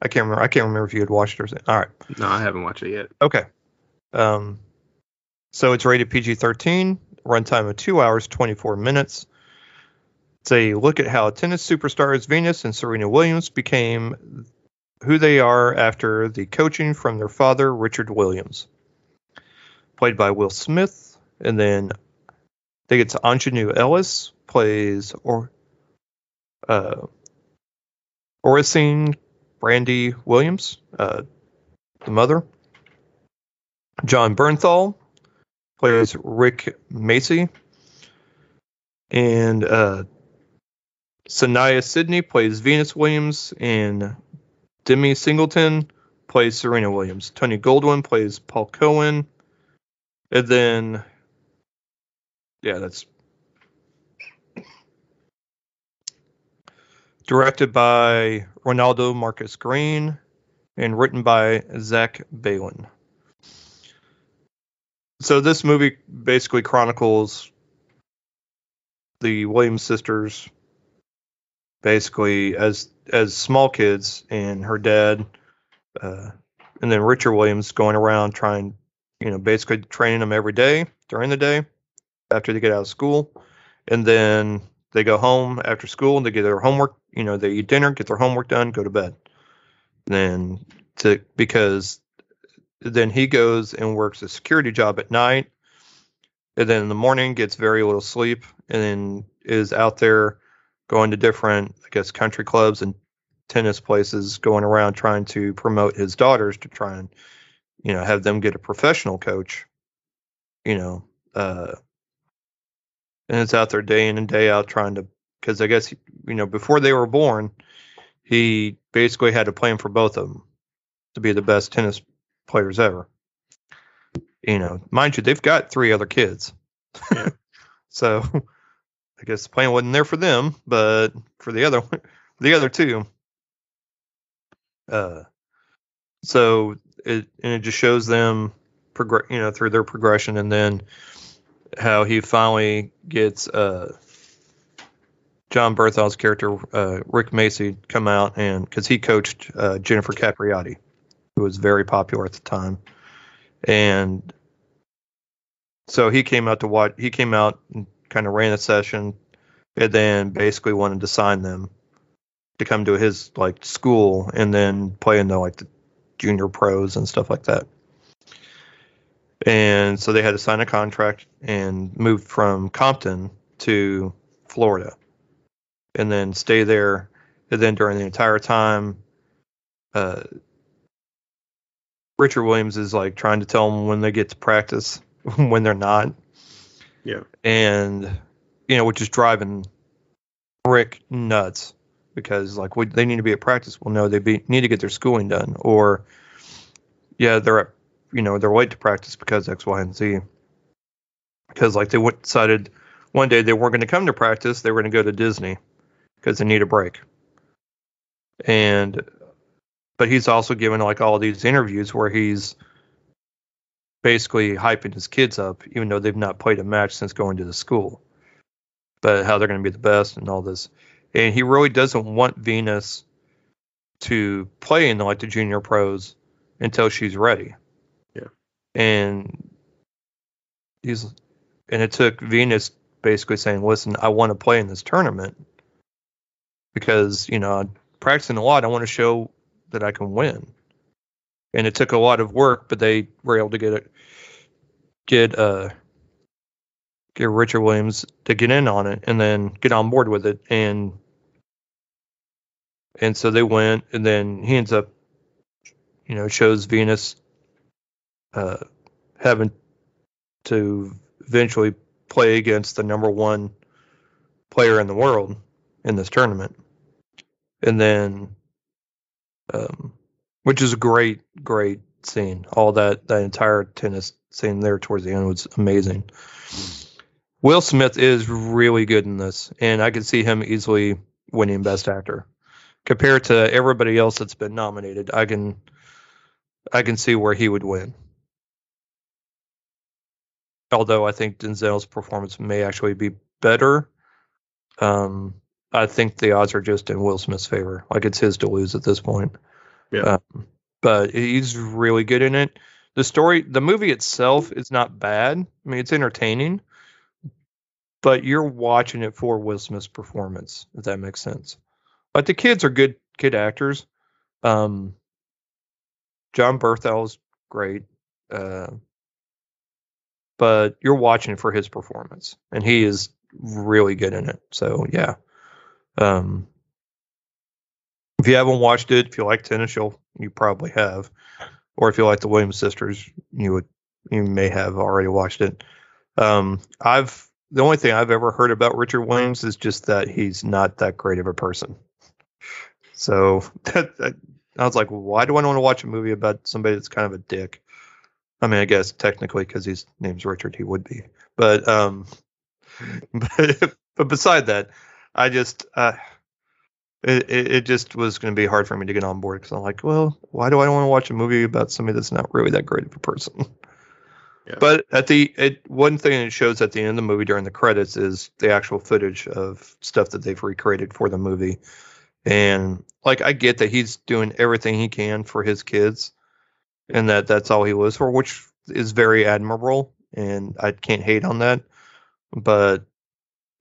I can't remember. I can't remember if you had watched it or something. all right. No, I haven't watched it yet. Okay. Um, so it's rated PG 13, runtime of two hours, 24 minutes. It's a look at how tennis superstars Venus and Serena Williams became who they are after the coaching from their father, Richard Williams. Played by Will Smith. And then I think it's Aunjanue Ellis plays or uh, Oracene Brandy Williams, uh, the mother. Jon Bernthal plays Rick Macy. And uh, Saniyya Sidney plays Venus Williams. And Demi Singleton plays Serena Williams. Tony Goldwyn plays Paul Cohen. And then, yeah, that's directed by Reinaldo Marcus Green and written by Zach Baylin. So this movie basically chronicles the Williams sisters basically as as small kids and her dad uh, and then Richard Williams going around trying you know basically training them every day during the day after they get out of school. And then they go home after school and they get their homework you know they eat dinner get their homework done go to bed. Then to because then he goes and works a security job at night and then in the morning gets very little sleep and then is out there going to different i guess country clubs and tennis places going around trying to promote his daughters to try and you know, have them get a professional coach, you know, uh, and it's out there day in and day out trying to, because I guess, you know, before they were born, he basically had a plan for both of them to be the best tennis players ever. You know, mind you, they've got three other kids. Yeah. *laughs* so I guess the plan wasn't there for them, but for the other *laughs* the other two. Uh so it and it just shows them progress you know through their progression and then how he finally gets uh Jon Bernthal's character uh, Rick Macy come out and because he coached uh, Jennifer Capriati, who was very popular at the time, and so he came out to watch. He came out kind of ran a session, and then basically wanted to sign them to come to his like school and then play in the like the junior pros and stuff like that. And so they had to sign a contract and move from Compton to Florida and then stay there. And then during the entire time, uh, Richard Williams is like trying to tell them when they get to practice, *laughs* when they're not. Yeah. And, you know, which is driving Rick nuts because, like, we, they need to be at practice. Well, no, they be, need to get their schooling done. Or, yeah, they're, at, you know, they're late to practice because X, Y, and Z. Because, like, they went, decided one day they weren't going to come to practice, they were going to go to Disney because they need a break. And but he's also given like all these interviews where he's basically hyping his kids up, even though they've not played a match since going to the school. But how they're going to be the best and all this. And he really doesn't want Venus to play in like the junior pros until she's ready. Yeah. And he's and it took Venus basically saying, "Listen, I want to play in this tournament." because you know I'm practicing a lot i want to show that i can win and it took a lot of work but they were able to get it get uh get richard williams to get in on it and then get on board with it and and so they went and then he ends up you know shows venus uh having to eventually play against the number one player in the world in this tournament. And then, um, which is a great, great scene. All that that entire tennis scene there towards the end was amazing. Will Smith is really good in this, and I could see him easily winning Best Actor compared to everybody else that's been nominated. I can, I can see where he would win. Although I think Denzel's performance may actually be better, um, I think the odds are just in Will Smith's favor. Like it's his to lose at this point. Yeah. Um, but he's really good in it. The story, the movie itself is not bad. I mean, it's entertaining, but you're watching it for Will Smith's performance, if that makes sense. But the kids are good kid actors. Um, Jon Bernthal's great. Uh, but you're watching for his performance, and he is really good in it. So yeah, um, if you haven't watched it, if you like tennis, you'll you probably have, or if you like the Williams sisters, you would you may have already watched it. Um, I've the only thing I've ever heard about Richard Williams is just that he's not that great of a person. So *laughs* that, that I was like, why do I want to watch a movie about somebody that's kind of a dick? I mean, I guess technically because his name's Richard, he would be, but um, *laughs* but but beside that, I just uh, it it just was going to be hard for me to get on board because I'm like, well, why do I want to watch a movie about somebody that's not really that great of a person? *laughs* Yeah. But at the it, one thing it shows at the end of the movie during the credits is the actual footage of stuff that they've recreated for the movie, and like I get that he's doing everything he can for his kids, and that that's all he lives for, which is very admirable, and I can't hate on that. But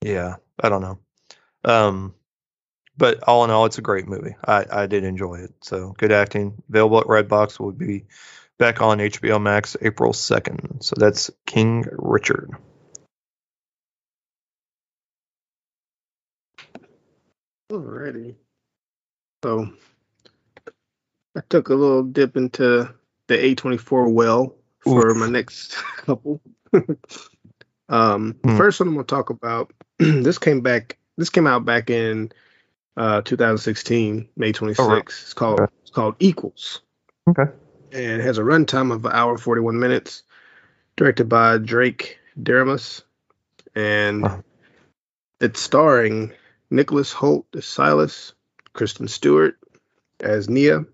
yeah, I don't know. Um, but all in all, it's a great movie. I, I did enjoy it. So good acting. Available at Redbox will be back on HBO Max April 2nd. So that's King Richard. Alrighty. So I took a little dip into the A24 well for Oof. my next *laughs* couple. *laughs* um, Hmm. First one I'm gonna talk about. *clears throat* this came back. This came out back in uh, 2016, May 26th. Oh, right. It's called Okay. it's called Equals. Okay. And it has a runtime of an hour 41 minutes. Directed by Drake Doremus, and Wow. it's starring Nicholas Hoult as Silas, Kristen Stewart as Nia.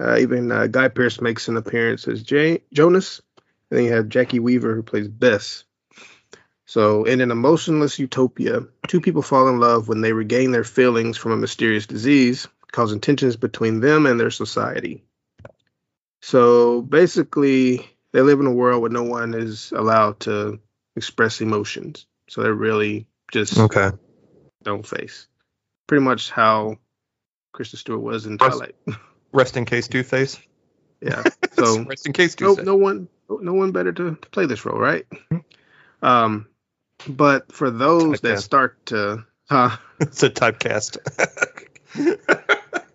Uh, even uh, Guy Pearce makes an appearance as Jay- Jonas. And then you have Jacki Weaver who plays Bess. So, in an emotionless utopia, two people fall in love when they regain their feelings from a mysterious disease, causing tensions between them and their society. So, basically, they live in a world where no one is allowed to express emotions. So, they're really just Okay. don't face. Pretty much how Kristen Stewart was in Twilight. *laughs* Rest in case Two Face. yeah. *laughs* So Rest in case Two no, Face. no one, no one better to, to play this role, right? Mm-hmm. Um, but for those that start to, huh, *laughs* It's a typecast.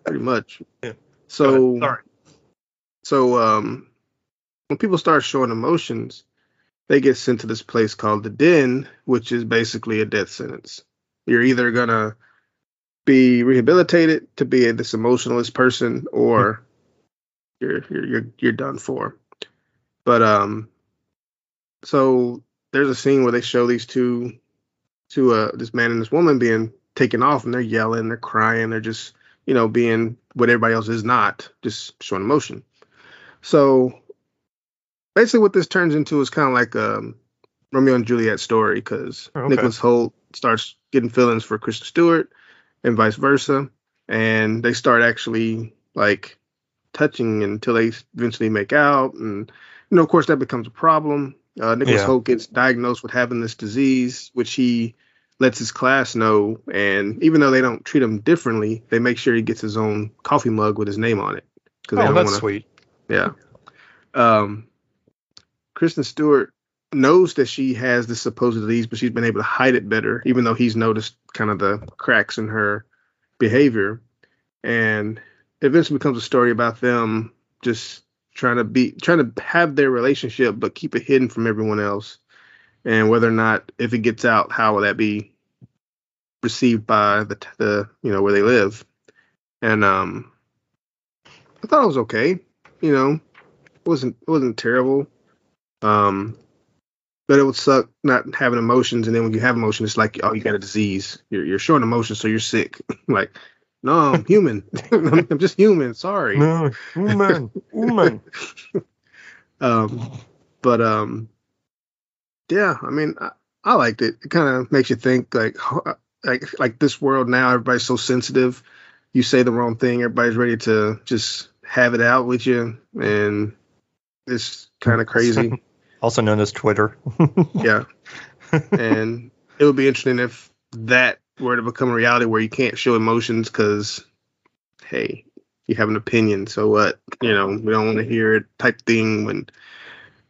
pretty much. Yeah. So. Sorry. So um, when people start showing emotions, they get sent to this place called the Den, which is basically a death sentence. You're either gonna be rehabilitated to be this emotionless person, or you're you're you're you're done for. But um, so there's a scene where they show these two, two uh, this man and this woman being taken off, and they're yelling, they're crying, they're just you know being what everybody else is not, just showing emotion. So basically, what this turns into is kind of like um, Romeo and Juliet story because Okay. Nicholas Hoult starts getting feelings for Kristen Stewart and vice versa, and they start actually like touching until they eventually make out, and you know, of course, that becomes a problem. Uh, Nicholas Yeah. Hoult gets diagnosed with having this disease, which he lets his class know, and even though they don't treat him differently, they make sure he gets his own coffee mug with his name on it they Oh, don't that's want to sweet. yeah. Um, Kristen Stewart knows that she has this supposed disease, but she's been able to hide it better, even though he's noticed kind of the cracks in her behavior. And it eventually becomes a story about them just trying to be trying to have their relationship, but keep it hidden from everyone else. And whether or not, if it gets out, how will that be received by the the you know where they live? And um, I thought it was okay you know, it wasn't it wasn't terrible. Um, but it would suck not having emotions, and then when you have emotions, it's like oh, you got a disease. You're you're showing emotions, so you're sick. *laughs* like, no, I'm *laughs* human. *laughs* I'm, just human. Sorry. No, woman, woman. *laughs* Um, but um, yeah, I mean, I, I liked it. It kind of makes you think like like like this world now. Everybody's so sensitive. You say the wrong thing, everybody's ready to just have it out with you, and it's kind of crazy. Also known as Twitter. yeah, and it would be interesting if that were to become a reality where you can't show emotions because, hey, you have an opinion. So what? You know, we don't want to hear it type thing. When,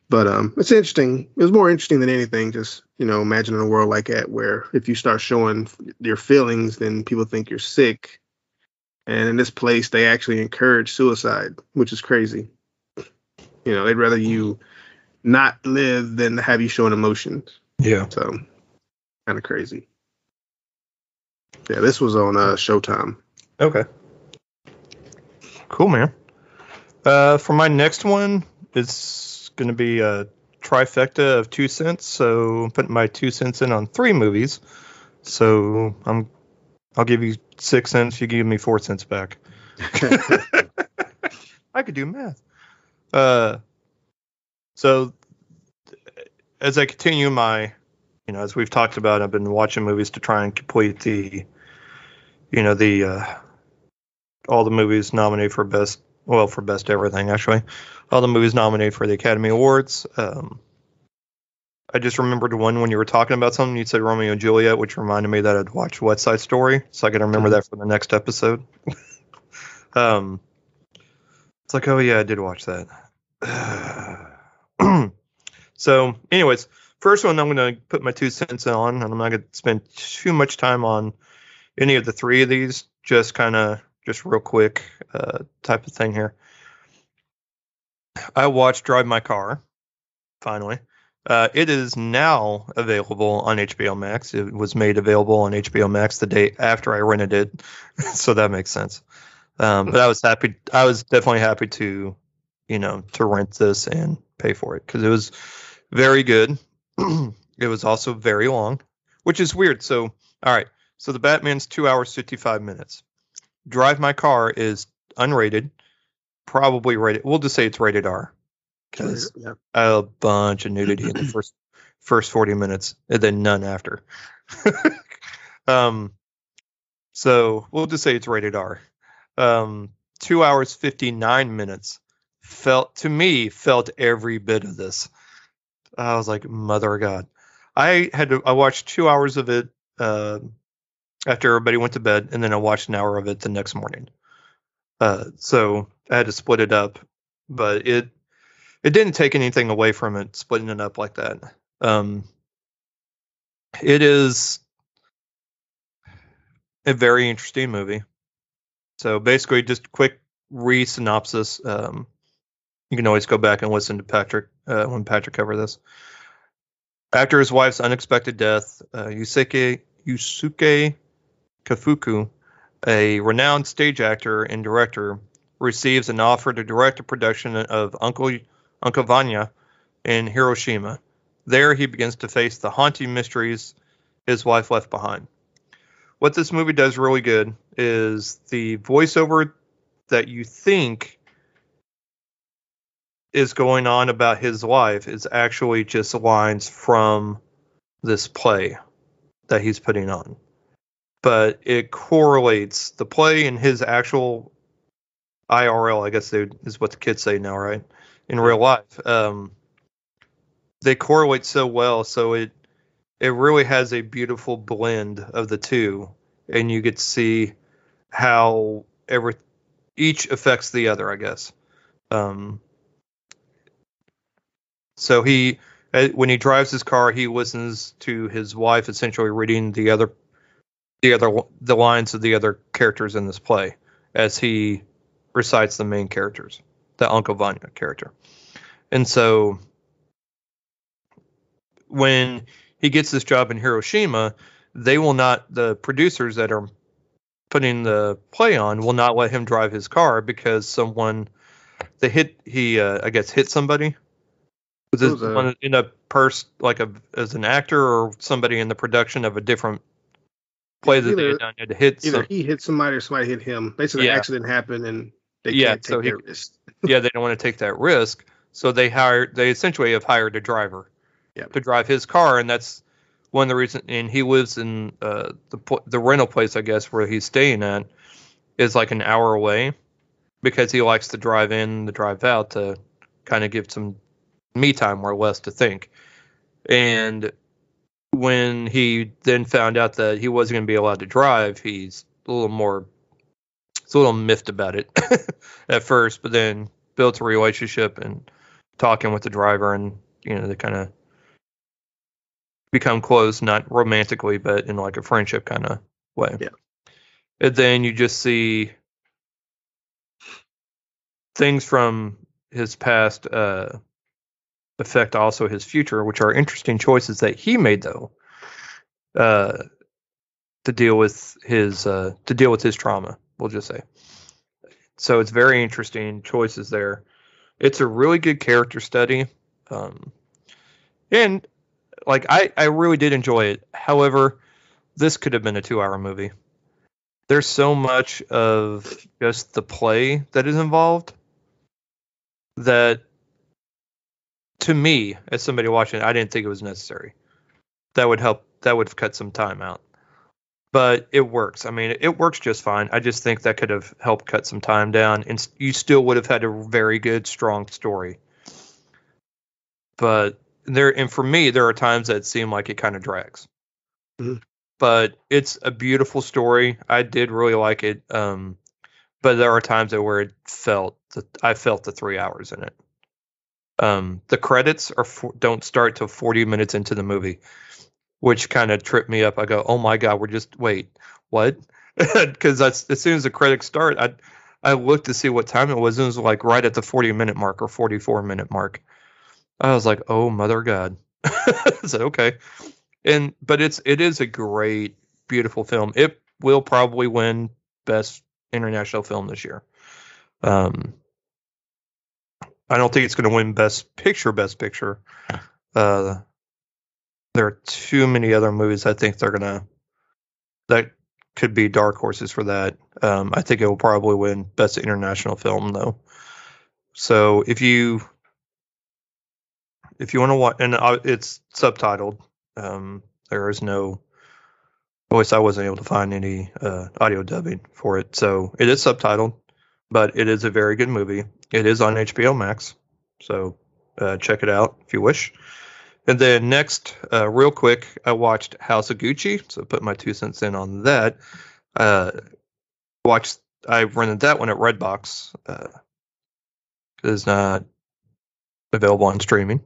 but um, it's interesting. It was more interesting than anything. Just you know, imagining a world like that where if you start showing your feelings, then people think you're sick. And in this place, they actually encourage suicide, which is crazy. You know, they'd rather you not live than have you showing emotions. Yeah. So kind of crazy. Yeah, this was on uh, Showtime. Okay. Cool, man. Uh, for my next one, it's going to be a trifecta of two cents. So I'm putting my two cents in on three movies. So I'm, I'll give you six cents. You give me four cents back. *laughs* I could do math. Uh, so as I continue my, you know, as we've talked about, I've been watching movies to try and complete the, you know, the uh, all the movies nominated for best, well, for best everything actually, all the movies nominated for the Academy Awards. Um, I just remembered one when you were talking about something. You said Romeo and Juliet, which reminded me that I'd watched West Side Story, so I can remember that for the next episode. *laughs* um, it's like, oh yeah, I did watch that. *sighs* so, anyways, first one I'm going to put my two cents on, and I'm not going to spend too much time on any of the three of these. Just kind of, just real quick, uh, type of thing here. I watched Drive My Car. Finally, uh, it is now available on HBO Max. It was made available on HBO Max the day after I rented it, *laughs* so that makes sense. Um, but I was happy. I was definitely happy to, you know, to rent this and pay for it because it was very good. *clears throat* it was also very long, which is weird. So, all right. So the Batman's two hours fifty five minutes. Drive My Car is unrated, probably rated. We'll just say it's rated R because yeah. a bunch of nudity in the first *clears throat* first 40 minutes and then none after. *laughs* um so we'll just say it's rated R. Um 2 hours 59 minutes felt to me felt every bit of this. I was like mother of god. I had to I watched 2 hours of it uh, after everybody went to bed and then I watched an hour of it the next morning. Uh so I had to split it up, but it it didn't take anything away from it splitting it up like that. Um it is a very interesting movie. So basically just quick re-synopsis um you can always go back and listen to patrick uh, when patrick covered this. After his wife's unexpected death uh, yusuke yusuke kafuku a renowned stage actor and director receives an offer to direct a production of uncle Uncle Vanya in Hiroshima. There, he begins to face the haunting mysteries his wife left behind. What this movie does really good is the voiceover that you think is going on about his life is actually just lines from this play that he's putting on. But it correlates the play and his actual IRL, I guess they, is what the kids say now, right? in real life. Um, they correlate so well, so it it really has a beautiful blend of the two, and you get to see how every each affects the other, I guess. Um, so he uh, when he drives his car, he listens to his wife essentially reading the other the other the lines of the other characters in this play as he recites the main characters the Uncle Vanya character. And so when he gets this job in Hiroshima, they will not the producers that are putting the play on will not let him drive his car because someone they hit he uh, I guess hit somebody. Was this a- in a purse like a as an actor or somebody in the production of a different play that they Either- had done had hit Either some, he hit somebody or somebody hit him. Basically, Yeah. an accident happened and they Yeah, can't take so he- their risk. *laughs* yeah, they don't want to take that risk, so they hired. They essentially have hired a driver to drive his car, and that's one of the reasons. And he lives in uh, the the rental place, I guess, where he's staying at, is like an hour away, because he likes to drive in, to drive out, to kind of give some me time or less to think. And when he then found out that he wasn't going to be allowed to drive, he's a little more, it's a little miffed about it *laughs* at first, but then built a relationship and talking with the driver, and you know they kind of become close, not romantically, but in like a friendship kind of way. Yeah. And then you just see things from his past uh, affect also his future, which are interesting choices that he made though. Uh, to deal with his uh, to deal with his trauma, we'll just say. So it's very interesting choices there. It's a really good character study, um, and like I I really did enjoy it. However, this could have been a two-hour movie. There's so much of just the play that is involved that to me, as somebody watching, it, I didn't think it was necessary. That would help. That would have cut some time out. But it works. I mean, it works just fine. I just think that could have helped cut some time down, and you still would have had a very good, strong story. But there, and for me, there are times that seem like it kind of drags. Mhm. But it's a beautiful story. I did really like it. Um, but there are times that where it felt that I felt the three hours in it. Um, the credits are for, don't start till 40 minutes into the movie, which kind of tripped me up. I go, "Oh my god, we're just wait, what?" *laughs* Because as soon as the credits start, I I looked to see what time it was, and it was like right at the 40 minute mark or 44 minute mark. I was like, "Oh mother God!" *laughs* I said, "Okay," and but it's it is a great, beautiful film. It will probably win best international film this year. Um, I don't think it's going to win best picture, best picture. Uh, there are too many other movies I think they're gonna that could be dark horses for that. Um, I think it will probably win best international film though. So if you if you want to watch, and uh, it's subtitled, um, there is no voice. I wasn't able to find any uh, audio dubbing for it, so it is subtitled, but it is a very good movie. It is on HBO Max, so uh, check it out if you wish. And then next, uh, real quick, I watched House of Gucci, so put my two cents in on that. Uh, watched, I rented that one at Redbox. Uh, it's not available on streaming.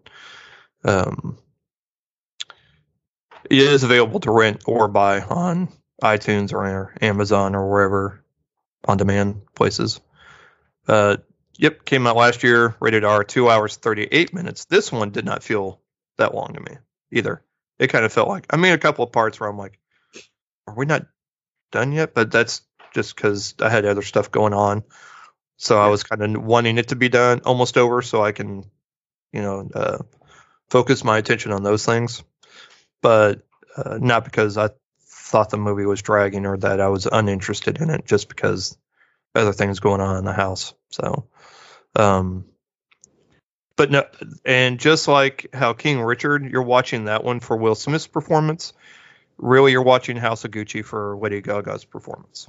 Um, it is available to rent or buy on iTunes or Amazon or wherever on demand places. Uh, yep, came out last year, rated R, two hours, 38 minutes. This one did not feel that long to me either. It kind of felt like I mean a couple of parts where I'm like, are we not done yet? But that's just because I had other stuff going on, so yeah. I was kind of wanting it to be done, almost over, so I can, you know, uh, focus my attention on those things. But uh, not because I thought the movie was dragging or that I was uninterested in it, just because other things going on in the house. So, um, but no, and just like how King Richard, you're watching that one for Will Smith's performance. Really, you're watching House of Gucci for Lady Gaga's performance.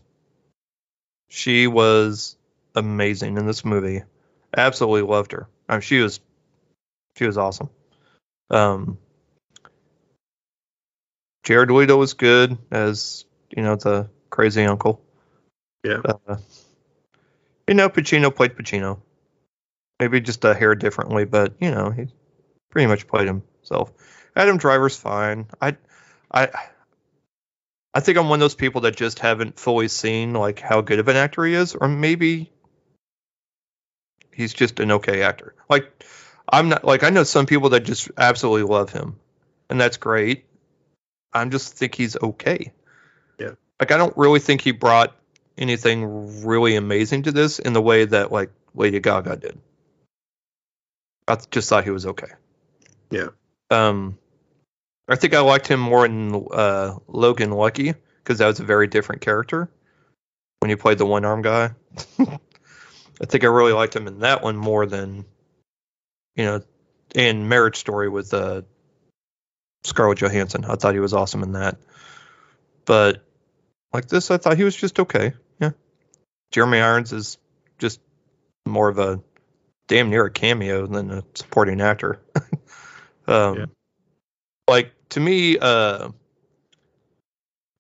She was amazing in this movie. Absolutely loved her. I mean, she was, she was awesome. Um, Jared Leto was good as you know the crazy uncle. Yeah. Uh, you know, Pacino played Pacino maybe just a hair differently, but you know, he pretty much played himself. Adam Driver's fine. I, I, I think I'm one of those people that just haven't fully seen like how good of an actor he is, or maybe he's just an okay actor. Like I'm not like I know some people that just absolutely love him, and that's great. I'm just think he's okay. Yeah. Like I don't really think he brought anything really amazing to this in the way that like Lady Gaga did. I just thought he was okay. Yeah. Um, I think I liked him more in uh, Logan Lucky because that was a very different character when he played the one arm guy. *laughs* I think I really liked him in that one more than, you know, in Marriage Story with uh, Scarlett Johansson. I thought he was awesome in that. But like this, I thought he was just okay. Yeah. Jeremy Irons is just more of a damn near a cameo than a supporting actor. *laughs* um, yeah. Like to me, uh,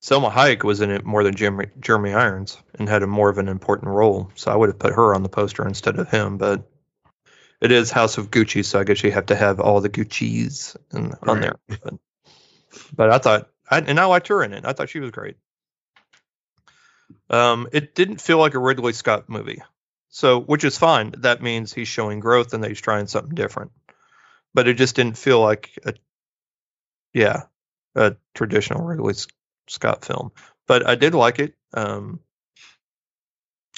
Salma Hayek was in it more than Jeremy, Jeremy Irons and had a more of an important role. So I would have put her on the poster instead of him. But it is House of Gucci, so I guess you have to have all the Gucci's in, right. on there. But, but I thought, I, and I liked her in it. I thought she was great. Um, it didn't feel like a Ridley Scott movie. So, which is fine. That means he's showing growth and that he's trying something different. But it just didn't feel like a, yeah, a traditional Ridley Scott film. But I did like it. Um,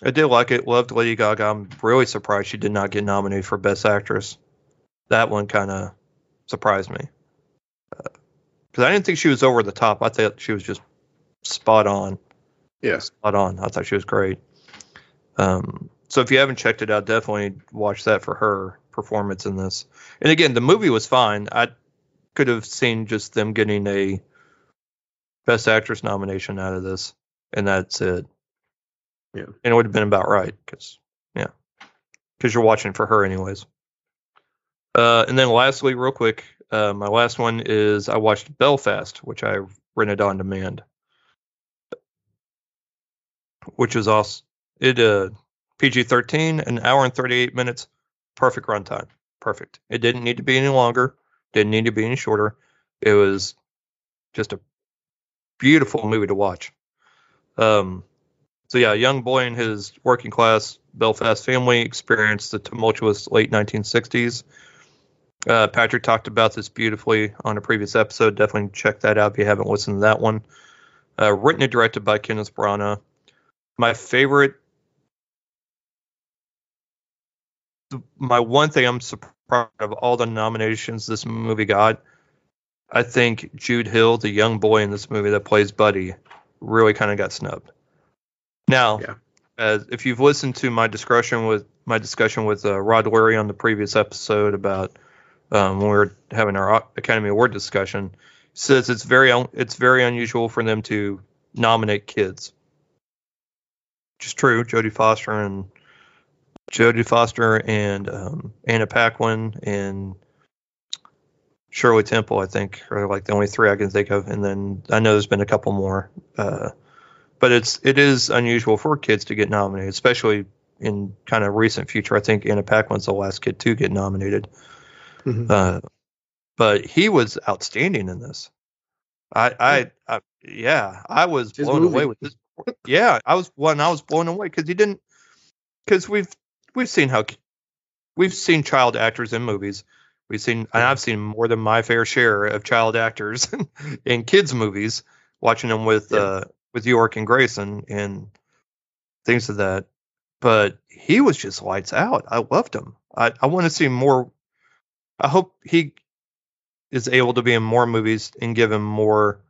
I did like it. Loved Lady Gaga. I'm really surprised she did not get nominated for Best Actress. That one kind of surprised me because uh, I didn't think she was over the top. I thought she was just spot on. Yeah, spot on. I thought she was great. Um, so if you haven't checked it out, definitely watch that for her performance in this. And again, the movie was fine. I could have seen just them getting a best actress nomination out of this, and that's it. Yeah, and it would have been about right because yeah, because you're watching for her anyways. Uh, and then lastly, real quick, uh, my last one is I watched Belfast, which I rented on demand, which is awesome. It uh PG 13, an hour and 38 minutes, perfect runtime. Perfect. It didn't need to be any longer, didn't need to be any shorter. It was just a beautiful movie to watch. Um, So yeah, a young boy and his working class Belfast family experienced the tumultuous late 1960s. Uh, Patrick talked about this beautifully on a previous episode. Definitely check that out if you haven't listened to that one. Uh, written and directed by Kenneth Branagh. My favorite, my one thing I'm surprised of all the nominations this movie got. I think Jude Hill, the young boy in this movie that plays Buddy, really kind of got snubbed. Now, Yeah. as if you've listened to my discussion with my discussion with uh, Rod Lurie on the previous episode about um, when we were having our Academy Award discussion, says it's very un- it's very unusual for them to nominate kids. Which is true. Jodie Foster and Jodie Foster and um, Anna Paquin and Shirley Temple, I think, are like the only three I can think of. And then I know there's been a couple more. Uh, but it's it is unusual for kids to get nominated, especially in kind of recent future. I think Anna Paquin's the last kid to get nominated. Mhm. Uh, but he was outstanding in this. I, I, I yeah, I was blown away with this. Yeah, I was one. I was blown away because he didn't. Because we've we've seen how we've seen child actors in movies. We've seen, and I've seen more than my fair share of child actors *laughs* in kids' movies. Watching them with Yeah. uh, with York and Grayson and things of that. But he was just lights out. I loved him. I, I want to see more. I hope he is able to be in more movies and give him more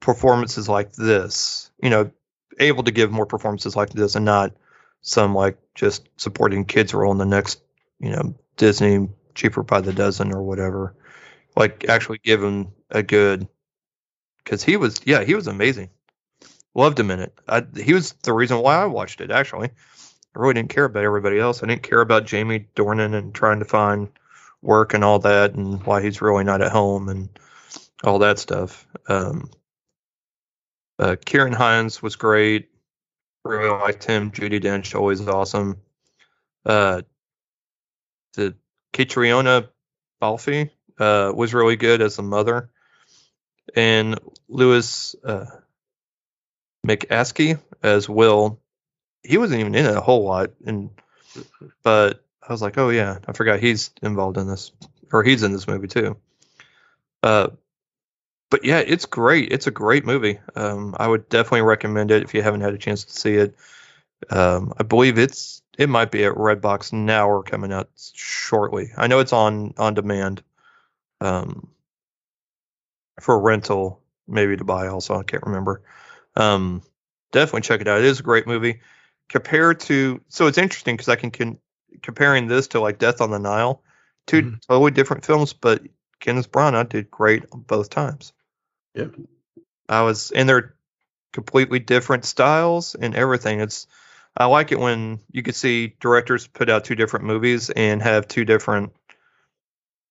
performances like this. You know, able to give more performances like this and not some like just supporting kids role in the next, you know, Disney cheaper by the dozen or whatever. Like actually give him a good because he was yeah he was amazing. Loved him in it. I, he was the reason why I watched it actually. I really didn't care about everybody else. I didn't care about Jamie Dornan and trying to find work and all that and why he's really not at home and all that stuff. Um, uh, Ciarán Hinds was great. Really liked him. Judi Dench always awesome. Uh, the Caitríona Balfe uh, was really good as a mother, and Lewis uh, McAskie as Will. He wasn't even in it a whole lot, and but I was like, oh yeah, I forgot he's involved in this, or he's in this movie too. Uh, but yeah, it's great. It's a great movie. Um, I would definitely recommend it if you haven't had a chance to see it. Um, I believe it's it might be at Redbox now or coming out shortly. I know it's on on demand, um, for rental, maybe to buy also. I can't remember. Um, definitely check it out. It is a great movie. Compared to, so it's interesting because I can, can comparing this to like Death on the Nile, 2 Mhm. totally different films, but Kenneth Branagh did great both times. Yeah. I was, and they're completely different styles and everything. It's, I like it when you can see directors put out two different movies and have two different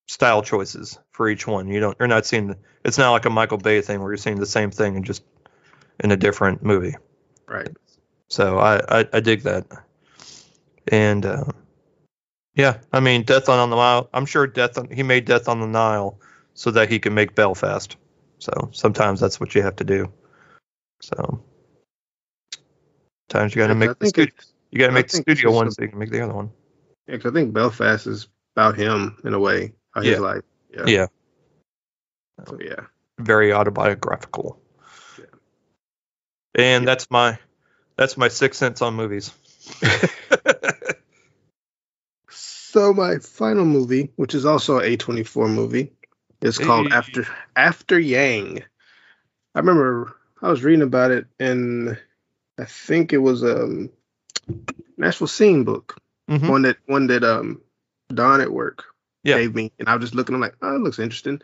style choices for each one. You don't, you're not seeing, the, it's not like a Michael Bay thing where you're seeing the same thing and just in a different movie. Right. So I, I, I dig that. And uh, yeah, I mean, Death on the Nile. I'm sure Death on, he made Death on the Nile so that he can make Belfast. So sometimes that's what you have to do. So times you got to Yeah, make the studio. You got to make the studio one so you can make the other one. Yeah, cause I think Belfast is about him in a way. How Yeah. his life. Yeah. Yeah, So yeah. very autobiographical. Yeah. And Yeah. that's my that's my six cents on movies. *laughs* So my final movie, which is also a A24 movie, is called Hey. After After Yang. I remember I was reading about it and I think it was um Nashville Scene book. Mhm. One that one that um Don at work Yeah. gave me. And I was just looking, I'm like, oh, it looks interesting.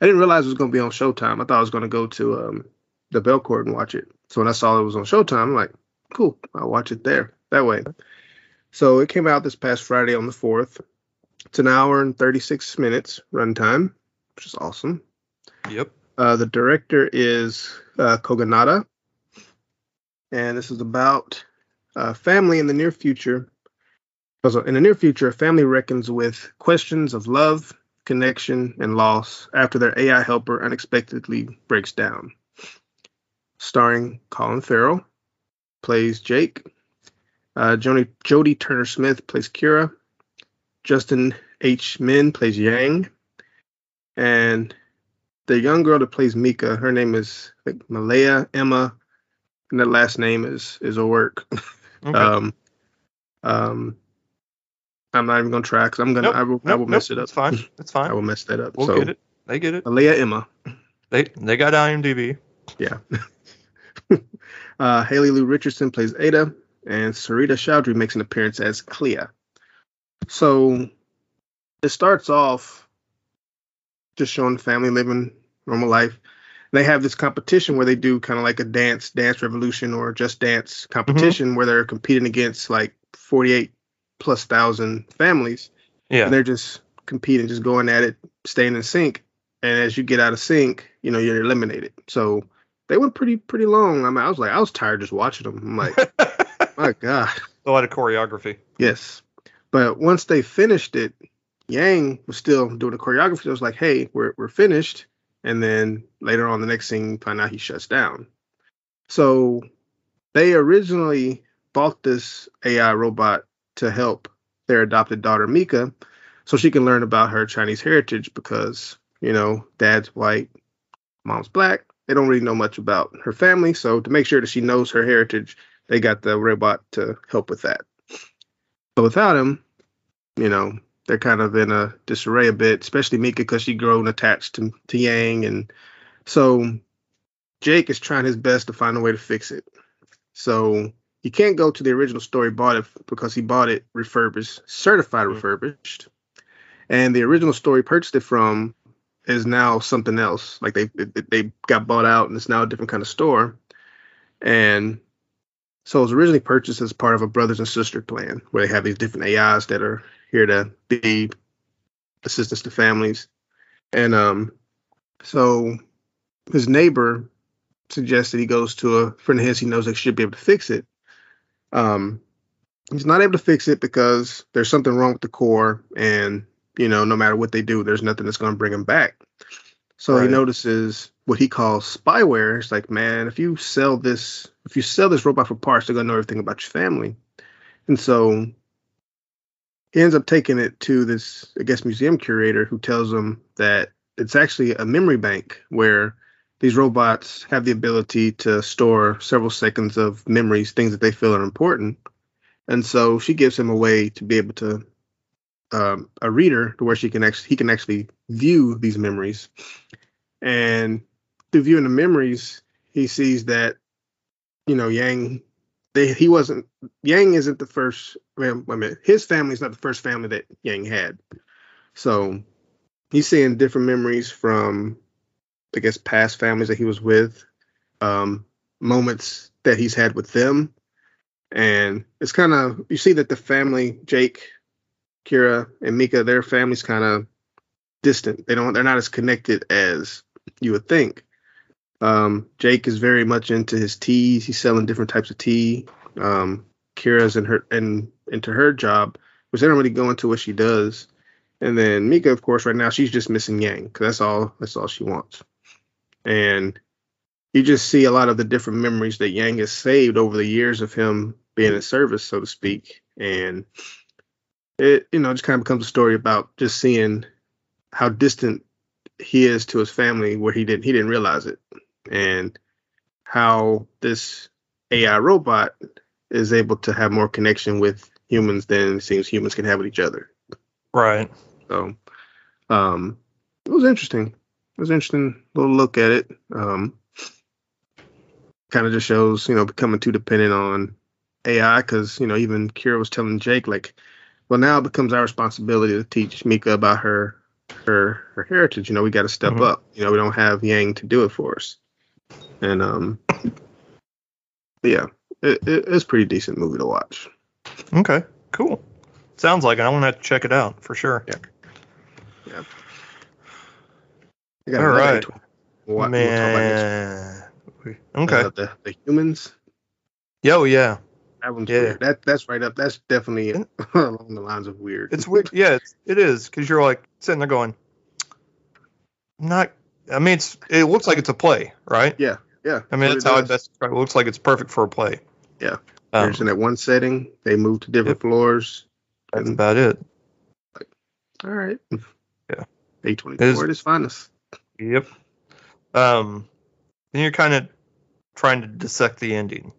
I didn't realize it was gonna be on Showtime. I thought I was gonna go to um the Belcourt and watch it. So when I saw it was on Showtime, I'm like, cool, I'll watch it there that way. So it came out this past Friday on the 4th. It's an hour and 36 minutes runtime, which is awesome. Yep. Uh, the director is uh, Kogonada. And this is about uh, family in the near future. Also, in the near future, a family reckons with questions of love, connection, and loss after their AI helper unexpectedly breaks down. Starring Colin Farrell, plays Jake. Uh, Joni, Jodie Turner Smith plays Kyra. Justin H. Min plays Yang. And the young girl that plays Mika, her name is like Malea Emma, and that last name is is a work. *laughs* Okay. Um, um, I'm not even gonna try because I'm gonna Nope, I will I Nope, will nope, mess it up. It's fine. *laughs* It's I will mess that up. We'll so get it. They get it. Malea Emma. They they got IMDb. Yeah. *laughs* uh, Haley Lu Richardson plays Ada, and Sarita Choudhury makes an appearance as Clea. So it starts off just showing the family living normal life. They have this competition where they do kind of like a dance, dance revolution or just dance mm-hmm. competition where they're competing against like 48 plus thousand families. Yeah. And they're just competing, just going at it, staying in sync. And as you get out of sync, you know, you're eliminated. So they went pretty pretty long. I mean, I was like, I was tired just watching them. I'm like, *laughs* my God. a lot of choreography. Yes. But once they finished it, Yang was still doing the choreography. I was like, hey, we're we're finished. And then later on the next out he shuts down. So they originally bought this AI robot to help their adopted daughter Mika so she can learn about her Chinese heritage because, you know, dad's white, mom's black. They don't really know much about her family. So to make sure that she knows her heritage, they got the robot to help with that. But without him, you know, they're kind of in a disarray a bit, especially Mika because she's grown attached to, to Yang. And so Jake is trying his best to find a way to fix it. So he can't go to the original store he bought it because he bought it refurbished, certified Mhm. refurbished. And the original store he purchased it from is now something else. Like they, they got bought out and it's now a different kind of store. And so it was originally purchased as part of a brothers and sister plan where they have these different AIs that are here to be assistance to families. And um so his neighbor suggested he goes to a friend of his he knows that should be able to fix it. Um he's not able to fix it because there's something wrong with the core and you know no matter what they do there's nothing that's going to bring him back so he notices what he calls spyware it's like man if you sell this if you sell this robot for parts they're going to know everything about your family and so ends up taking it to this i guess museum curator who tells him that it's actually a memory bank where these robots have the ability to store several seconds of memories things that they feel are important. And so she gives him a way to be able to um, a reader to where she can actually he can actually view these memories. And through viewing the memories he sees that you know yang they he wasn't yang isn't the first well, a minute. His family's not the first family that yang had. So he's seeing different memories from i guess past families that he was with um moments that he's had with them. And it's kind of you see that the family jake kyra and mika their family's kind of distant. They don't they're not as connected as you would think um jake is very much into his teas. He's selling different types of tea. Um kyra's in her and into her job which they don't really go into what she does. And then mika of course right now she's just missing yang. Because that's all that's all she wants. And you just see a lot of the different memories that Yang has saved over the years of him being in service, so to speak. And it, you know, just kind of becomes a story about just seeing how distant he is to his family where he didn't he didn't realize it. And how this AI robot is able to have more connection with humans than it seems humans can have with each other. Right. So um it was interesting. It was an interesting little look at it. Um kind of just shows, you know, becoming too dependent on AI because, you know, even Kyra was telling Jake, like, well, now it becomes our responsibility to teach Mika about her her her heritage. You know, we got to step Mhm. up. You know, we don't have Yang to do it for us. And um, yeah, it, it, it's a pretty decent movie to watch. Okay. Cool. Sounds like it. I'm gonna have to check it out for sure. Yeah. I got All right. A20. We'll, wa- we'll talk about next Man. Okay. Uh, the, the humans. Yo, yeah. That one's Yeah. weird. That that's right up. That's definitely Yeah. *laughs* along the lines of weird. It's weird. Yeah, it's, it is because you're like sitting there going, not. I mean, it's it looks like it's a play, right? Yeah, yeah. I mean, that's it how I does. best describe it. It looks like it's perfect for a play. Yeah. Um, in that one setting. They move to different Yep. floors. that's and- about it. All right. Yeah. A twenty four It is- at its finest. Yep. Um, then you're kind of trying to dissect the ending,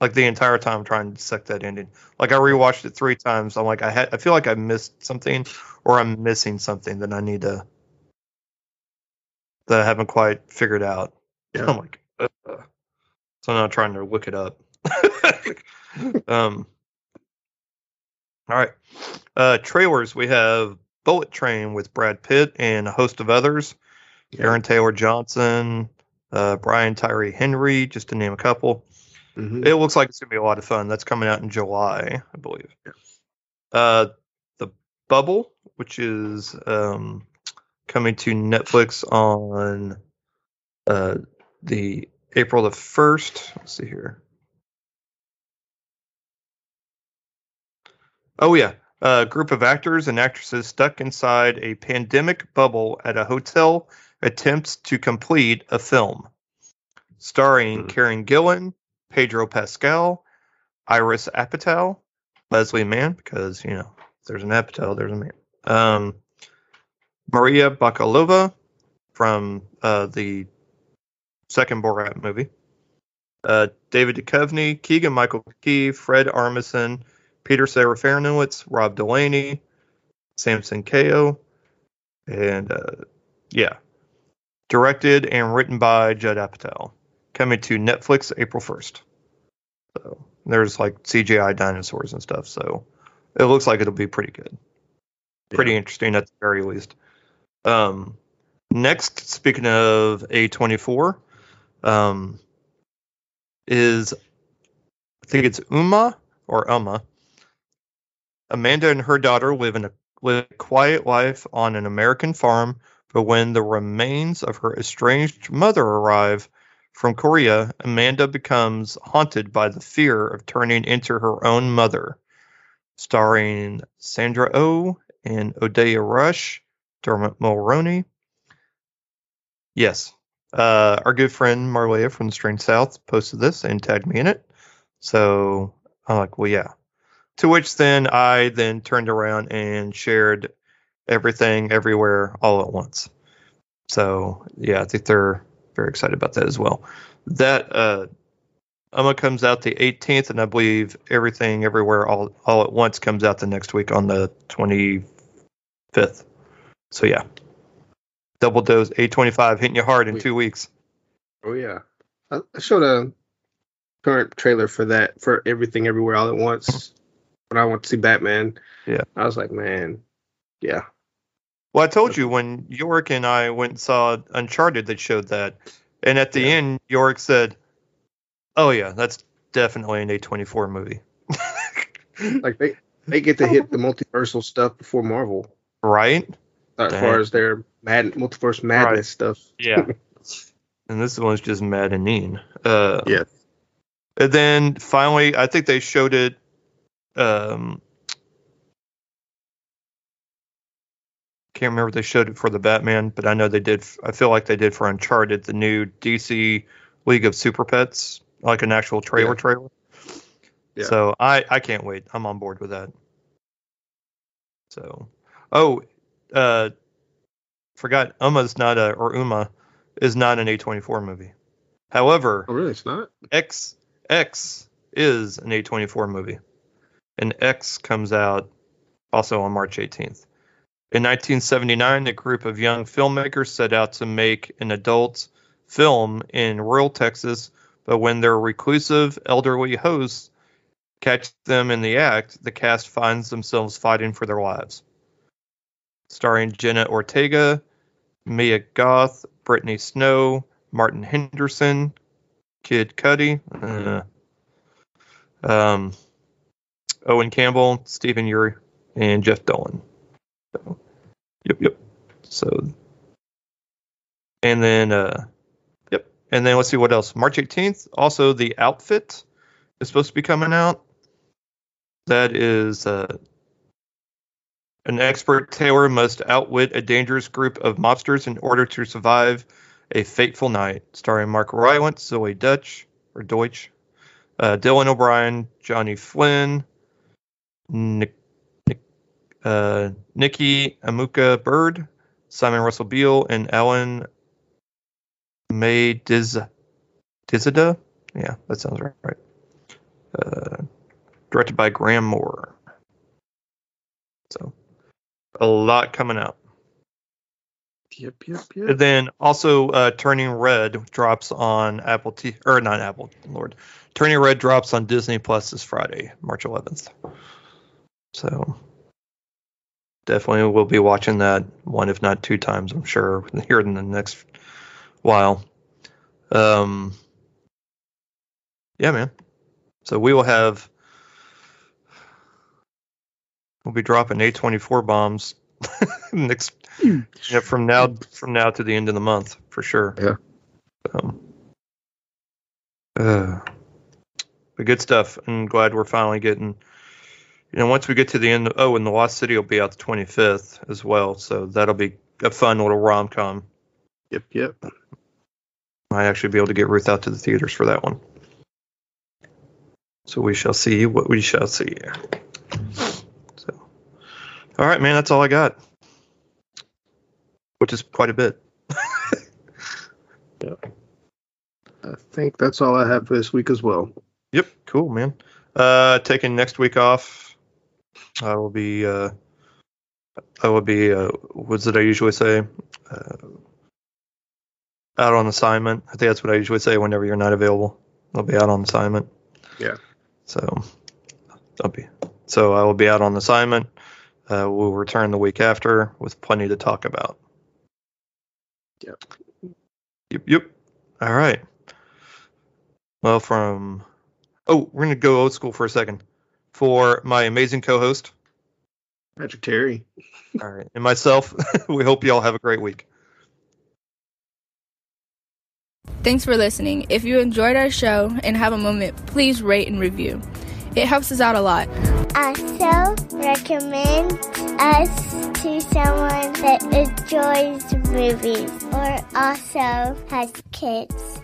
like the entire time trying to dissect that ending. Like I rewatched it three times. I'm like, I had, I feel like I missed something, or I'm missing something that I need to that I haven't quite figured out. Yeah. *laughs* I'm like, uh, so I'm not trying to look it up. *laughs* um. All right. Uh, trailers. We have Bullet Train with Brad Pitt and a host of others. Yeah. Aaron Taylor Johnson, uh, Brian Tyree Henry, just to name a couple. Mhm. It looks like it's gonna be a lot of fun. That's coming out in July, I believe. Yeah. Uh, the Bubble, which is um, coming to Netflix on uh, the April the first. Let's see here. Oh yeah, a group of actors and actresses stuck inside a pandemic bubble at a hotel attempts to complete a film, starring Hmm. Karen Gillan, Pedro Pascal, Iris Apatow, Leslie Mann, because you know if there's an Apatow, there's a man. Um, Maria Bakalova from uh, the second Borat movie. Uh, David Duchovny, Keegan Michael Key, Fred Armisen, Peter Serafinowicz, Rob Delaney, Samson Kayo, and uh, yeah, directed and written by Judd Apatow. Coming to Netflix April first. So there's like CGI dinosaurs and stuff. So it looks like it'll be pretty good, pretty interesting at the very least. Um, next, speaking of A24, um, is I think it's Umma or Umma. Amanda and her daughter live in a live a quiet life on an American farm, but when the remains of her estranged mother arrive from Korea, Amanda becomes haunted by the fear of turning into her own mother. Starring Sandra Oh and Odeya Rush, Dermot Mulroney. Yes, uh, our good friend Marlea from the Strange South posted this and tagged me in it. So I'm like, well, yeah. To which then I then turned around and shared everything everywhere all at once. So yeah, I think they're very excited about that as well. That uh Umma comes out the 18th, and I believe everything everywhere all all at once comes out the next week on the 25th. So yeah, double dose A25 hitting you hard in oh, Wait. two weeks. Oh yeah. I, I showed a current trailer for that for everything everywhere all at once when I went to see Batman. Yeah. I was like, man, yeah. Well, I told you when York and I went and saw Uncharted, they showed that, and at the Yeah. end, York said, "Oh yeah, that's definitely an A24 movie." *laughs* Like they they get to hit the multiversal stuff before Marvel. right? As Dang. far as their mad multiverse madness Right. stuff. Yeah. *laughs* and this one's just maddening. Uh, Yeah. And then finally, I think they showed it. Um, can't remember if they showed it for the Batman, but I know they did. I feel like they did for Uncharted, the new DC League of Super Pets, like an actual trailer Yeah. trailer. Yeah. So I I can't wait. I'm on board with that. So, oh, uh, forgot Umma's not a or Uma is not an A24 movie. However, Oh really? It's not? X X is an A24 movie, and X comes out also on March 18th. In 1979, a group of young filmmakers set out to make an adult film in rural Texas, but when their reclusive elderly hosts catch them in the act, the cast finds themselves fighting for their lives. Starring Jenna Ortega, Mia Goth, Brittany Snow, Martin Henderson, Kid Cudi, uh, um, Owen Campbell, Stephen Ure, and Jeff Dolan. So, yep, yep. So, and then, uh, yep, and then let's see what else. March 18th, also the outfit is supposed to be coming out. That is uh, an expert tailor must outwit a dangerous group of mobsters in order to survive a fateful night. Starring Mark Rylance, Zoey Dutch or Deutsch, uh, Dylan O'Brien, Johnny Flynn, Nick, Nick, uh, Nikki Amuka Bird, Simon Russell Beale, and Alan May Diz, Dizada. Yeah, that sounds right. right. Uh, directed by Graham Moore. So, a lot coming out. Yep, yep, And then also uh, Turning Red drops on Apple T or not Apple, Lord. Turning Red drops on Disney Plus this Friday, March 11th. So definitely we'll be watching that one, if not two times, I'm sure, *laughs* here in the next while. Um, yeah, man. So we will have we'll be dropping A24 bombs *laughs* next yeah, from now from now to the end of the month for sure. Yeah. Um, uh, but good stuff. I'm glad we're finally getting. You know, once we get to the end. Oh, and the Lost City will be out the 25th as well, so that'll be a fun little rom com. Yep, yep. Might actually be able to get Ruth out to the theaters for that one. So we shall see what we shall see. So, all right, man, that's all I got, which is quite a bit. *laughs* yeah. I think that's all I have for this week as well. Yep, cool, man. Uh, taking next week off. I will be. Uh, I will be. Uh, what did I usually say? Uh, out on assignment. I think that's what I usually say whenever you're not available. I'll be out on assignment. Yeah. So, I'll be. So I will be out on assignment. Uh, we'll return the week after with plenty to talk about. Yep. Yep. Yep. All right. Well, from oh, we're gonna go old school for a second. For my amazing co-host, Patrick Terry. all right, and myself, *laughs* we hope you all have a great week. Thanks for listening. If you enjoyed our show and have a moment, please rate and review. It helps us out a lot. Also, recommend us to someone that enjoys movies or also has kids.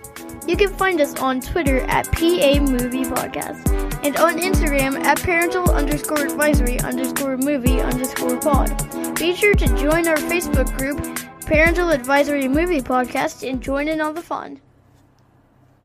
You can find us on Twitter at PA Movie Podcast and on Instagram at parental underscore advisory underscore movie underscore pod. Be sure to join our Facebook group, Parental Advisory Movie Podcast, and join in on the fun.